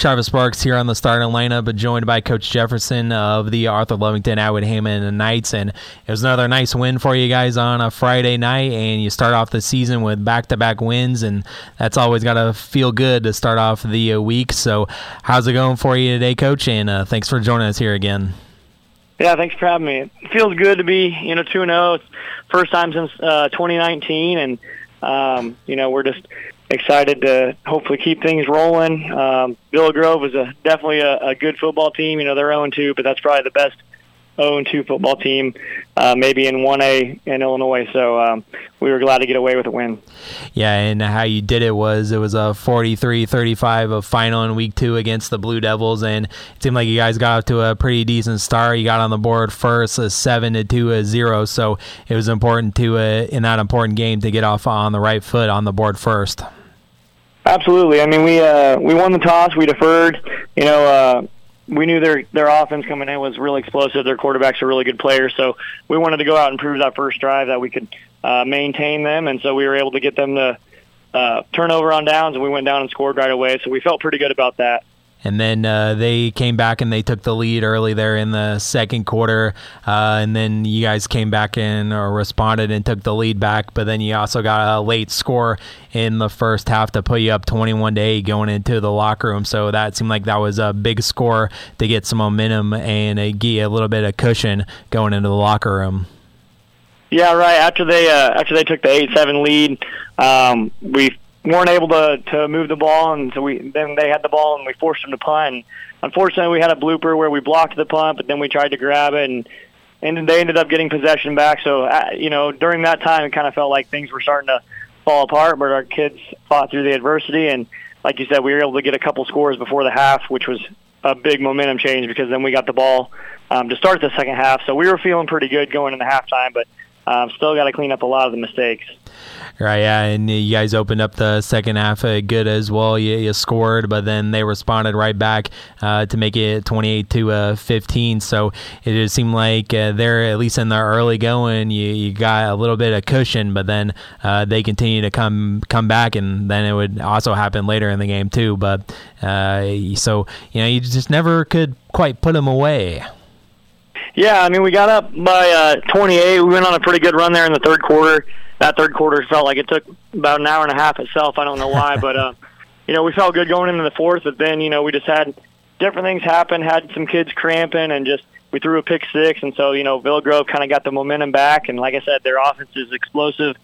Travis Sparks here on the starting lineup, but joined by Coach Jefferson of the Arthur Lovington Atwood Hammond and Knights. And it was another nice win for you guys on a Friday night. And you start off the season with back to back wins. And that's always got to feel good to start off the uh, week. So, how's it going for you today, Coach? And uh, thanks for joining us here again. Yeah, thanks for having me. It feels good to be, you know, 2-0. First time since uh, 2019, and, um, you know, we're just excited to hopefully keep things rolling. Um, Grove is a, definitely a, a good football team. You know, they're 0-2, but that's probably the best 0-2 football team uh, maybe in 1A in Illinois. So um, we were glad to get away with a win. Yeah, and how you did it was it was a 43-35 of final in week two against the Blue Devils, and it seemed like you guys got off to a pretty decent start. You got on the board first, a seven to two, a zero. So it was important to uh, in that important game to get off on the right foot on the board first. Absolutely. I mean, we uh, we won the toss. We deferred. You know, uh, we knew their their offense coming in was really explosive. Their quarterbacks are really good players, so we wanted to go out and prove that first drive that we could uh, maintain them, and so we were able to get them to uh, turn over on downs, and we went down and scored right away. So we felt pretty good about that. And then uh, they came back and they took the lead early there in the second quarter. Uh, and then you guys came back in or responded and took the lead back. But then you also got a late score in the first half to put you up 21 to 8 going into the locker room. So that seemed like that was a big score to get some momentum and get a little bit of cushion going into the locker room. Yeah, right. After they uh, after they took the eight seven lead, um, we weren't able to to move the ball, and so we then they had the ball and we forced them to punt. And unfortunately, we had a blooper where we blocked the punt, but then we tried to grab it, and and they ended up getting possession back. So uh, you know, during that time, it kind of felt like things were starting to fall apart, but our kids fought through the adversity, and like you said, we were able to get a couple scores before the half, which was a big momentum change because then we got the ball um, to start the second half. So we were feeling pretty good going into halftime, but um, still got to clean up a lot of the mistakes. Right, yeah, and you guys opened up the second half uh, good as well. You, you scored, but then they responded right back uh, to make it 28 to uh, 15. So it just seemed like uh, they're at least in the early going, you, you got a little bit of cushion, but then uh, they continue to come come back, and then it would also happen later in the game too. But uh, so you know, you just never could quite put them away. Yeah, I mean, we got up by uh, 28. We went on a pretty good run there in the third quarter. That third quarter felt like it took about an hour and a half itself. I don't know why, but uh, you know, we felt good going into the fourth. But then, you know, we just had different things happen. Had some kids cramping, and just we threw a pick six, and so you know, Grove kind of got the momentum back. And like I said, their offense is explosive.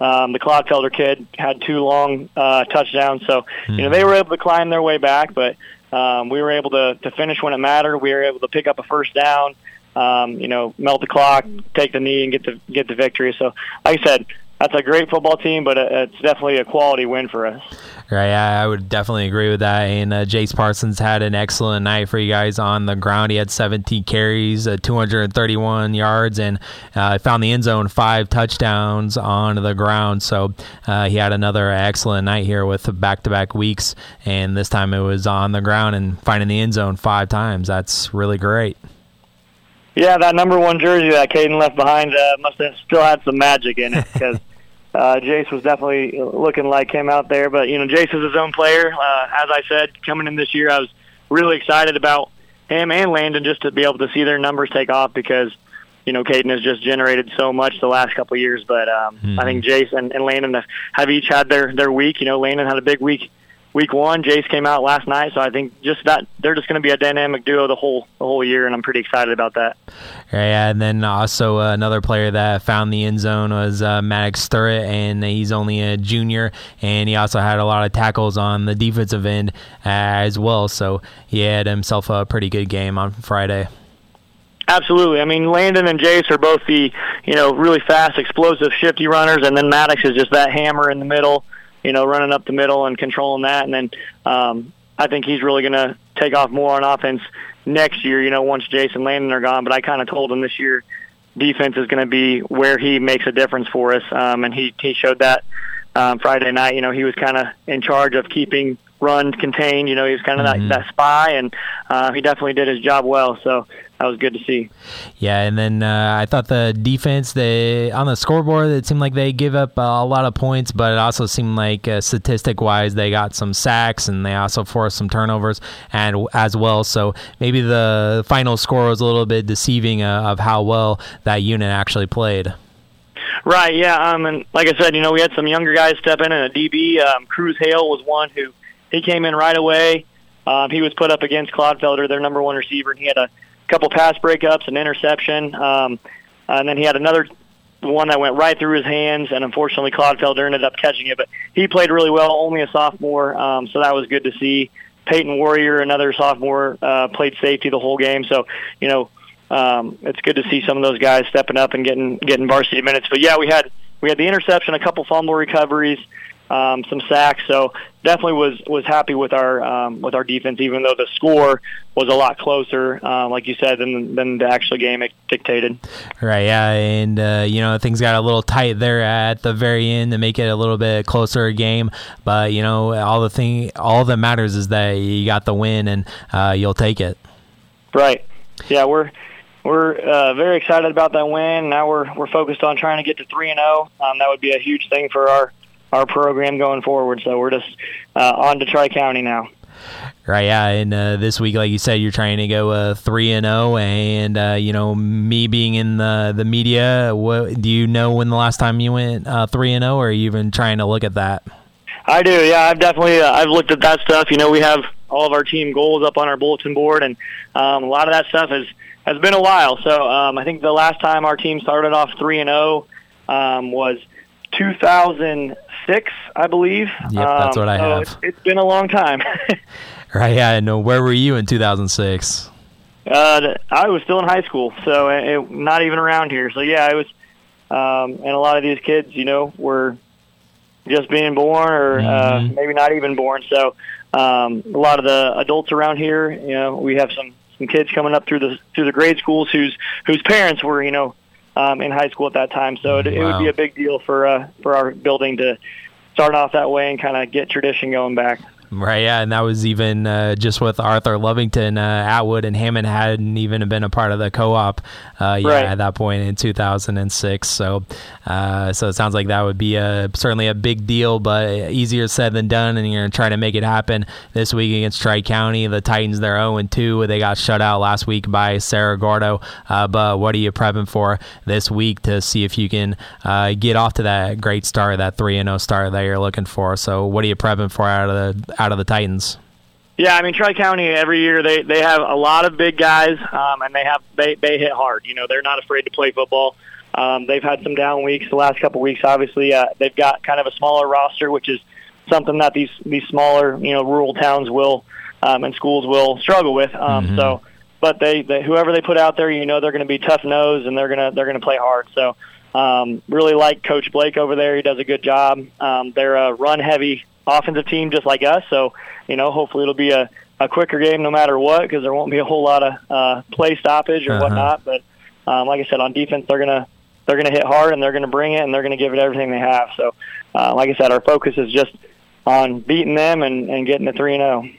Um, the Clodfelder kid had two long uh, touchdowns, so you know they were able to climb their way back. But um, we were able to to finish when it mattered. We were able to pick up a first down um, you know, melt the clock, take the knee, and get the get the victory. So, like I said, that's a great football team, but uh, it's definitely a quality win for us. Right, I would definitely agree with that. And uh, Jace Parsons had an excellent night for you guys on the ground. He had 17 carries, uh, 231 yards, and uh, found the end zone five touchdowns on the ground. So uh, he had another excellent night here with back-to-back weeks, and this time it was on the ground and finding the end zone five times. That's really great. Yeah, that number one jersey that Caden left behind uh, must have still had some magic in it because uh, Jace was definitely looking like him out there. But you know, Jace is his own player. Uh, as I said, coming in this year, I was really excited about him and Landon just to be able to see their numbers take off because you know Caden has just generated so much the last couple of years. But um, mm-hmm. I think Jace and, and Landon have, have each had their their week. You know, Landon had a big week week one. Jace came out last night, so I think just that they're just going to be a dynamic duo the whole the whole year, and I'm pretty excited about that. Yeah, and then also uh, another player that found the end zone was uh, Maddox Sturrett, and he's only a junior, and he also had a lot of tackles on the defensive end as well. So he had himself a pretty good game on Friday. Absolutely. I mean, Landon and Jace are both the you know really fast, explosive, shifty runners, and then Maddox is just that hammer in the middle you know, running up the middle and controlling that. And then um, I think he's really going to take off more on offense next year, you know, once Jason Landon are gone. But I kind of told him this year defense is going to be where he makes a difference for us. Um, and he, he showed that um, Friday night. You know, he was kind of in charge of keeping run contained. You know, he was kind of mm-hmm. that, that spy, and uh, he definitely did his job well. So that was good to see. Yeah, and then uh, I thought the defense, they on the scoreboard, it seemed like they give up uh, a lot of points, but it also seemed like uh, statistic wise, they got some sacks and they also forced some turnovers and as well. So maybe the final score was a little bit deceiving uh, of how well that unit actually played. Right. Yeah. Um. And like I said, you know, we had some younger guys step in, and a DB, um, Cruz Hale was one who he came in right away. Um, he was put up against Clodfelder, their number one receiver, and he had a couple pass breakups, an interception, um, and then he had another one that went right through his hands, and unfortunately Clodfelder ended up catching it. But he played really well, only a sophomore, um, so that was good to see. Peyton Warrior, another sophomore, uh, played safety the whole game. So, you know, um, it's good to see some of those guys stepping up and getting getting varsity minutes. But yeah, we had we had the interception, a couple fumble recoveries um, some sacks. So definitely was was happy with our um, with our defense, even though the score was a lot closer, uh, like you said, than than the actual game dictated. Right. Yeah, and uh, you know things got a little tight there at the very end to make it a little bit closer game. But you know all the thing all that matters is that you got the win and uh, you'll take it. Right. Yeah, we're we're uh, very excited about that win. Now we're we're focused on trying to get to three and zero. Oh. Um, that would be a huge thing for our our program going forward. So we're just uh, on to Tri County now. Right, yeah, and uh, this week, like you said, you're trying to go uh, three and zero, oh, and uh, you know, me being in the the media, what do you know when the last time you went uh, three and zero, or are you even trying to look at that? I do, yeah. I've definitely uh, I've looked at that stuff. You know, we have all of our team goals up on our bulletin board, and um, a lot of that stuff has has been a while. So um, I think the last time our team started off three and zero oh, um, was 2006, I believe. Yep, that's what I um, have. It's, it's been a long time. right, yeah, I know. Where were you in 2006? Uh, I was still in high school, so it, not even around here. So yeah, I was, um, and a lot of these kids, you know, were just being born or uh, Mhm. maybe not even born. So um, a lot of the adults around here, you know, we have some some kids coming up through the through the grade schools whose whose parents were you know um, in high school at that time. So it, it would be a big deal for uh, for our building to start off that way and kind of get tradition going back. Right, yeah, and that was even uh, just with Arthur Lovington, uh, Atwood, and Hammond hadn't even been a part of the co-op, uh, yeah, Right. at that point in 2006. So, uh, so it sounds like that would be a certainly a big deal, but easier said than done. And you're gonna try to make it happen this week against Tri County. The Titans they're 0 and 2. They got shut out last week by Cerro Gordo. Uh, but what are you prepping for this week to see if you can uh, get off to that great start, that 3 and 0 start that you're looking for? So, what are you prepping for out of the out of the Titans? Yeah, I mean Tri County every year they they have a lot of big guys, um, and they have they they hit hard. You know, they're not afraid to play football. Um, they've had some down weeks the last couple weeks. Obviously, uh, they've got kind of a smaller roster, which is something that these these smaller you know rural towns will um, and schools will struggle with. Um, So, but they, they whoever they put out there, you know, they're going to be tough nosed and they're gonna they're gonna play hard. So. Um, really like Coach Blake over there. He does a good job. Um, they're a run heavy offensive team just like us. So, you know, hopefully it'll be a, a quicker game no matter what because there won't be a whole lot of uh, play stoppage or Uh-huh. whatnot. But um, like I said, on defense, they're gonna they're gonna hit hard and they're gonna bring it and they're gonna give it everything they have. So, uh, like I said, our focus is just on beating them and, and getting to three and oh. zero.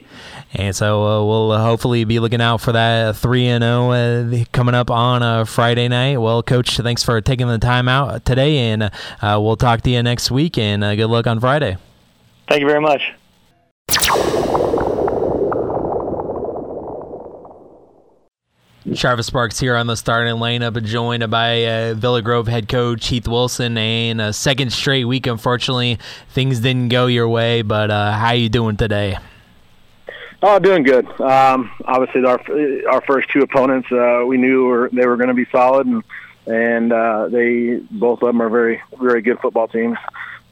And so uh, we'll uh, hopefully be looking out for that 3 and 0 uh, coming up on a Friday night. Well, Coach, thanks for taking the time out today, and uh, we'll talk to you next week. And uh, good luck on Friday. Thank you very much. Travis Sparks here on the starting lineup, joined by uh, Villa Grove head coach Heath Wilson. And a second straight week, unfortunately, things didn't go your way. But uh, how you doing today? Oh, doing good. Um, obviously, our our first two opponents, uh, we knew were, they were going to be solid, and and uh, they both of them are very very good football teams.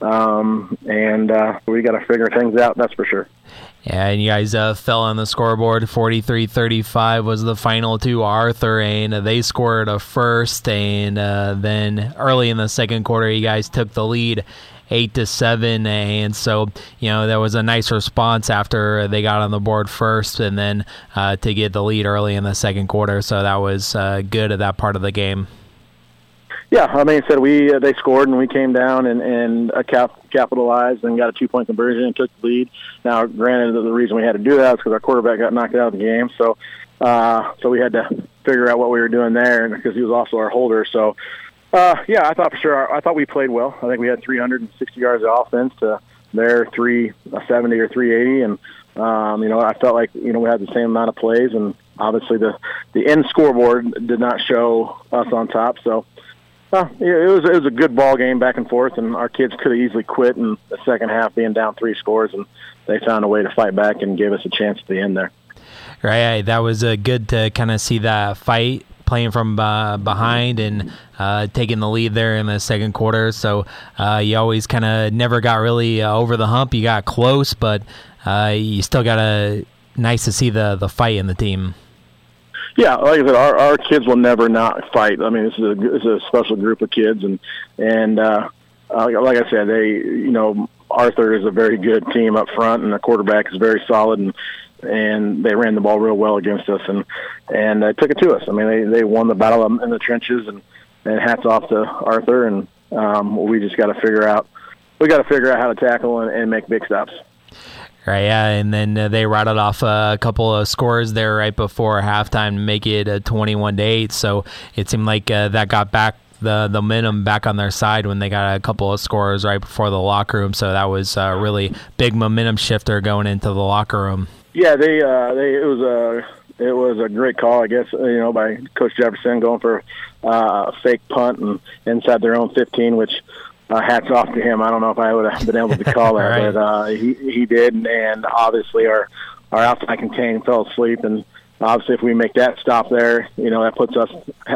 Um, and uh, we got to figure things out. That's for sure. Yeah, and you guys uh, fell on the scoreboard. 43-35 was the final to Arthur, and they scored a first. And uh, then early in the second quarter, you guys took the lead, eight to seven. And so, you know, there was a nice response after they got on the board first, and then uh, to get the lead early in the second quarter. So that was uh, good at that part of the game. Yeah, I mean, said we uh, they scored and we came down and and uh, cap, capitalized and got a two point conversion and took the lead. Now, granted, the reason we had to do that is because our quarterback got knocked out of the game, so uh, so we had to figure out what we were doing there, because he was also our holder. So, uh, yeah, I thought for sure I thought we played well. I think we had 360 yards of offense to their 370 or 380, and um, you know I felt like you know we had the same amount of plays, and obviously the the end scoreboard did not show us on top, so. Well, yeah, it was it was a good ball game back and forth, and our kids could have easily quit in the second half, being down three scores, and they found a way to fight back and gave us a chance at the end there. Right, that was uh, good to kind of see that fight playing from uh, behind and uh, taking the lead there in the second quarter. So uh, you always kind of never got really uh, over the hump. You got close, but uh, you still got a nice to see the the fight in the team. Yeah, like I said, our our kids will never not fight. I mean, this is a this is a special group of kids, and and uh, uh, like I said, they you know Arthur is a very good team up front, and the quarterback is very solid, and and they ran the ball real well against us, and and uh, took it to us. I mean, they they won the battle in the trenches, and and hats off to Arthur, and um, we just got to figure out we got to figure out how to tackle and, and make big stops. Right, yeah, and then uh, they rattled off uh, a couple of scores there right before halftime to make it a 21 to 8. So it seemed like uh, that got back the the momentum back on their side when they got a couple of scores right before the locker room. So that was a really big momentum shifter going into the locker room. Yeah, they uh, they it was a it was a great call, I guess. You know, by Coach Jefferson going for uh, a fake punt and inside their own 15, which uh, hats off to him. I don't know if I would have been able to call that, Right. but uh, he he did, and, and obviously our our outside contain fell asleep, and obviously if we make that stop there, you know that puts us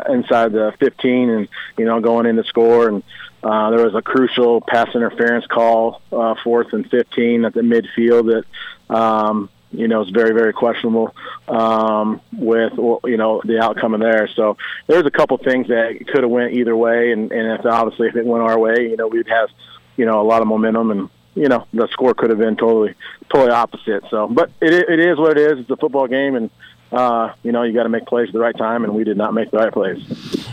inside the 15, and you know going in to score. And uh, there was a crucial pass interference call, uh, fourth and 15 at the midfield that. Um, you know, it's very, very questionable um, with you know the outcome of there. So there's a couple things that could have went either way, and, and if obviously if it went our way, you know, we'd have you know, a lot of momentum, and you know, the score could have been totally, totally opposite. So, but it it is what it is. It's a football game, and uh, you know, you got to make plays at the right time, and we did not make the right plays.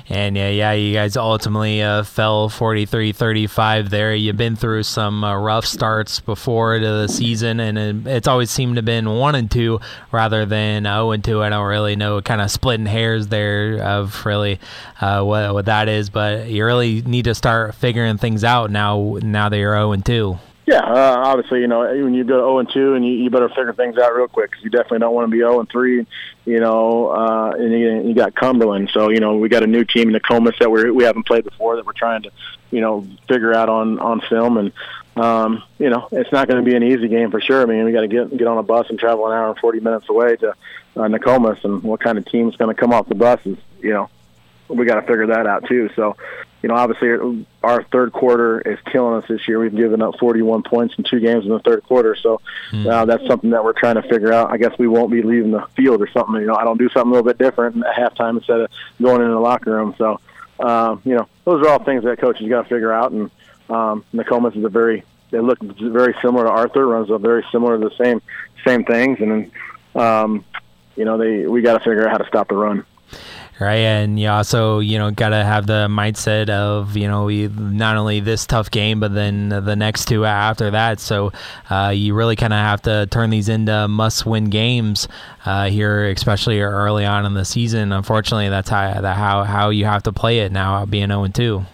And yeah, yeah, you guys ultimately uh, fell 43-35 there. You've been through some uh, rough starts before to the season, and it, it's always seemed to have been one and two rather than zero and two. I don't really know, kind of splitting hairs there of really uh, what what that is, but you really need to start figuring things out now. Now that you're zero and two. Yeah, uh, obviously, you know, when you go 0 and 2, and you, you better figure things out real quick because you definitely don't want to be 0 and 3. You know, uh, and you, you got Cumberland, so you know we got a new team in Nokomis that we we haven't played before that we're trying to, you know, figure out on on film, and um, you know it's not going to be an easy game for sure. I mean, we got to get get on a bus and travel an hour and 40 minutes away to uh, Nokomis, and what kind of team's going to come off the bus is, you know, we got to figure that out too. So, you know, obviously our third quarter is killing us this year. We've given up 41 points in two games in the third quarter. So Hmm. uh, that's something that we're trying to figure out. I guess we won't be leaving the field or something. You know, I don't do something a little bit different at halftime instead of going in the locker room. So, um, you know, those are all things that coaches got to figure out. And um, Nokomis is a very they look very similar to Arthur. Runs a very similar to the same same things. And then, um, you know, they we got to figure out how to stop the run right? And you also, you know, got to have the mindset of, you know, not only this tough game, but then the next two after that. So uh, you really kind of have to turn these into must-win games uh, here, especially early on in the season. Unfortunately, that's how how how you have to play it now, being zero and two.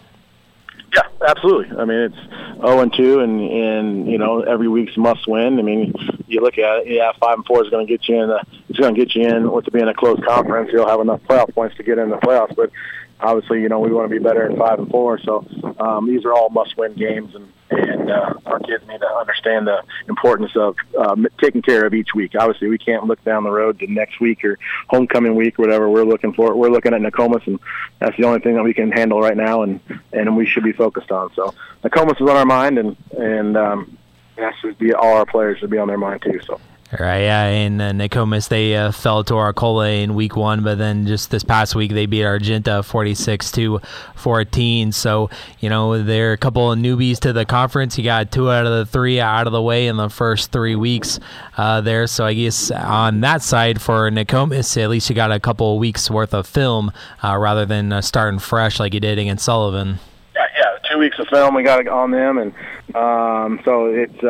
Yeah, absolutely. I mean, it's zero and two, and and you know every week's must win. I mean, you look at it, yeah, five and four is going to get you in. The, it's going to get you in with to be in a close conference. You'll have enough playoff points to get in the playoffs, but obviously, you know, we want to be better in five and four. So um, these are all must win games, and and uh, our kids need to understand the importance of um, taking care of each week. Obviously, we can't look down the road to next week or homecoming week, or whatever. We're looking for. We're looking at Nokomis, and that's the only thing that we can handle right now, and and we should be focused on. So Nokomis is on our mind, and and um, that should be all our players should be on their mind too. So. Right, yeah, and uh, Nokomis they uh, fell to Arcola in week one, but then just this past week they beat Argenta 46 to 14. So you know they're a couple of newbies to the conference. You got two out of the three out of the way in the first three weeks uh, there. So I guess on that side for Nokomis, at least you got a couple of weeks worth of film uh, rather than uh, starting fresh like you did against Sullivan. Yeah, yeah, two weeks of film we got on them, and um, so it's.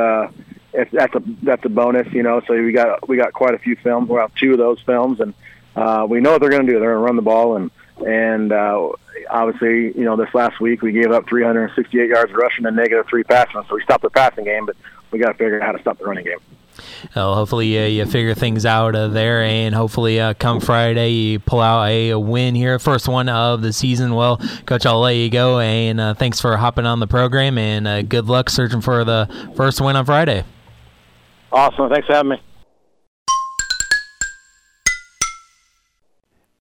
It's, that's a that's a bonus, you know. So we got we got quite a few films. We have two of those films, and uh, we know what they're going to do. They're going to run the ball, and and uh, obviously, you know, this last week we gave up 368 yards rushing and negative three passing. So we stopped the passing game, but we got to figure out how to stop the running game. Well, hopefully uh, you figure things out uh, there, and hopefully uh, come Friday you pull out a, a, win here, first one of the season. Well, Coach, I'll let you go, and uh, thanks for hopping on the program, and uh, good luck searching for the first win on Friday. Awesome. Thanks for having me.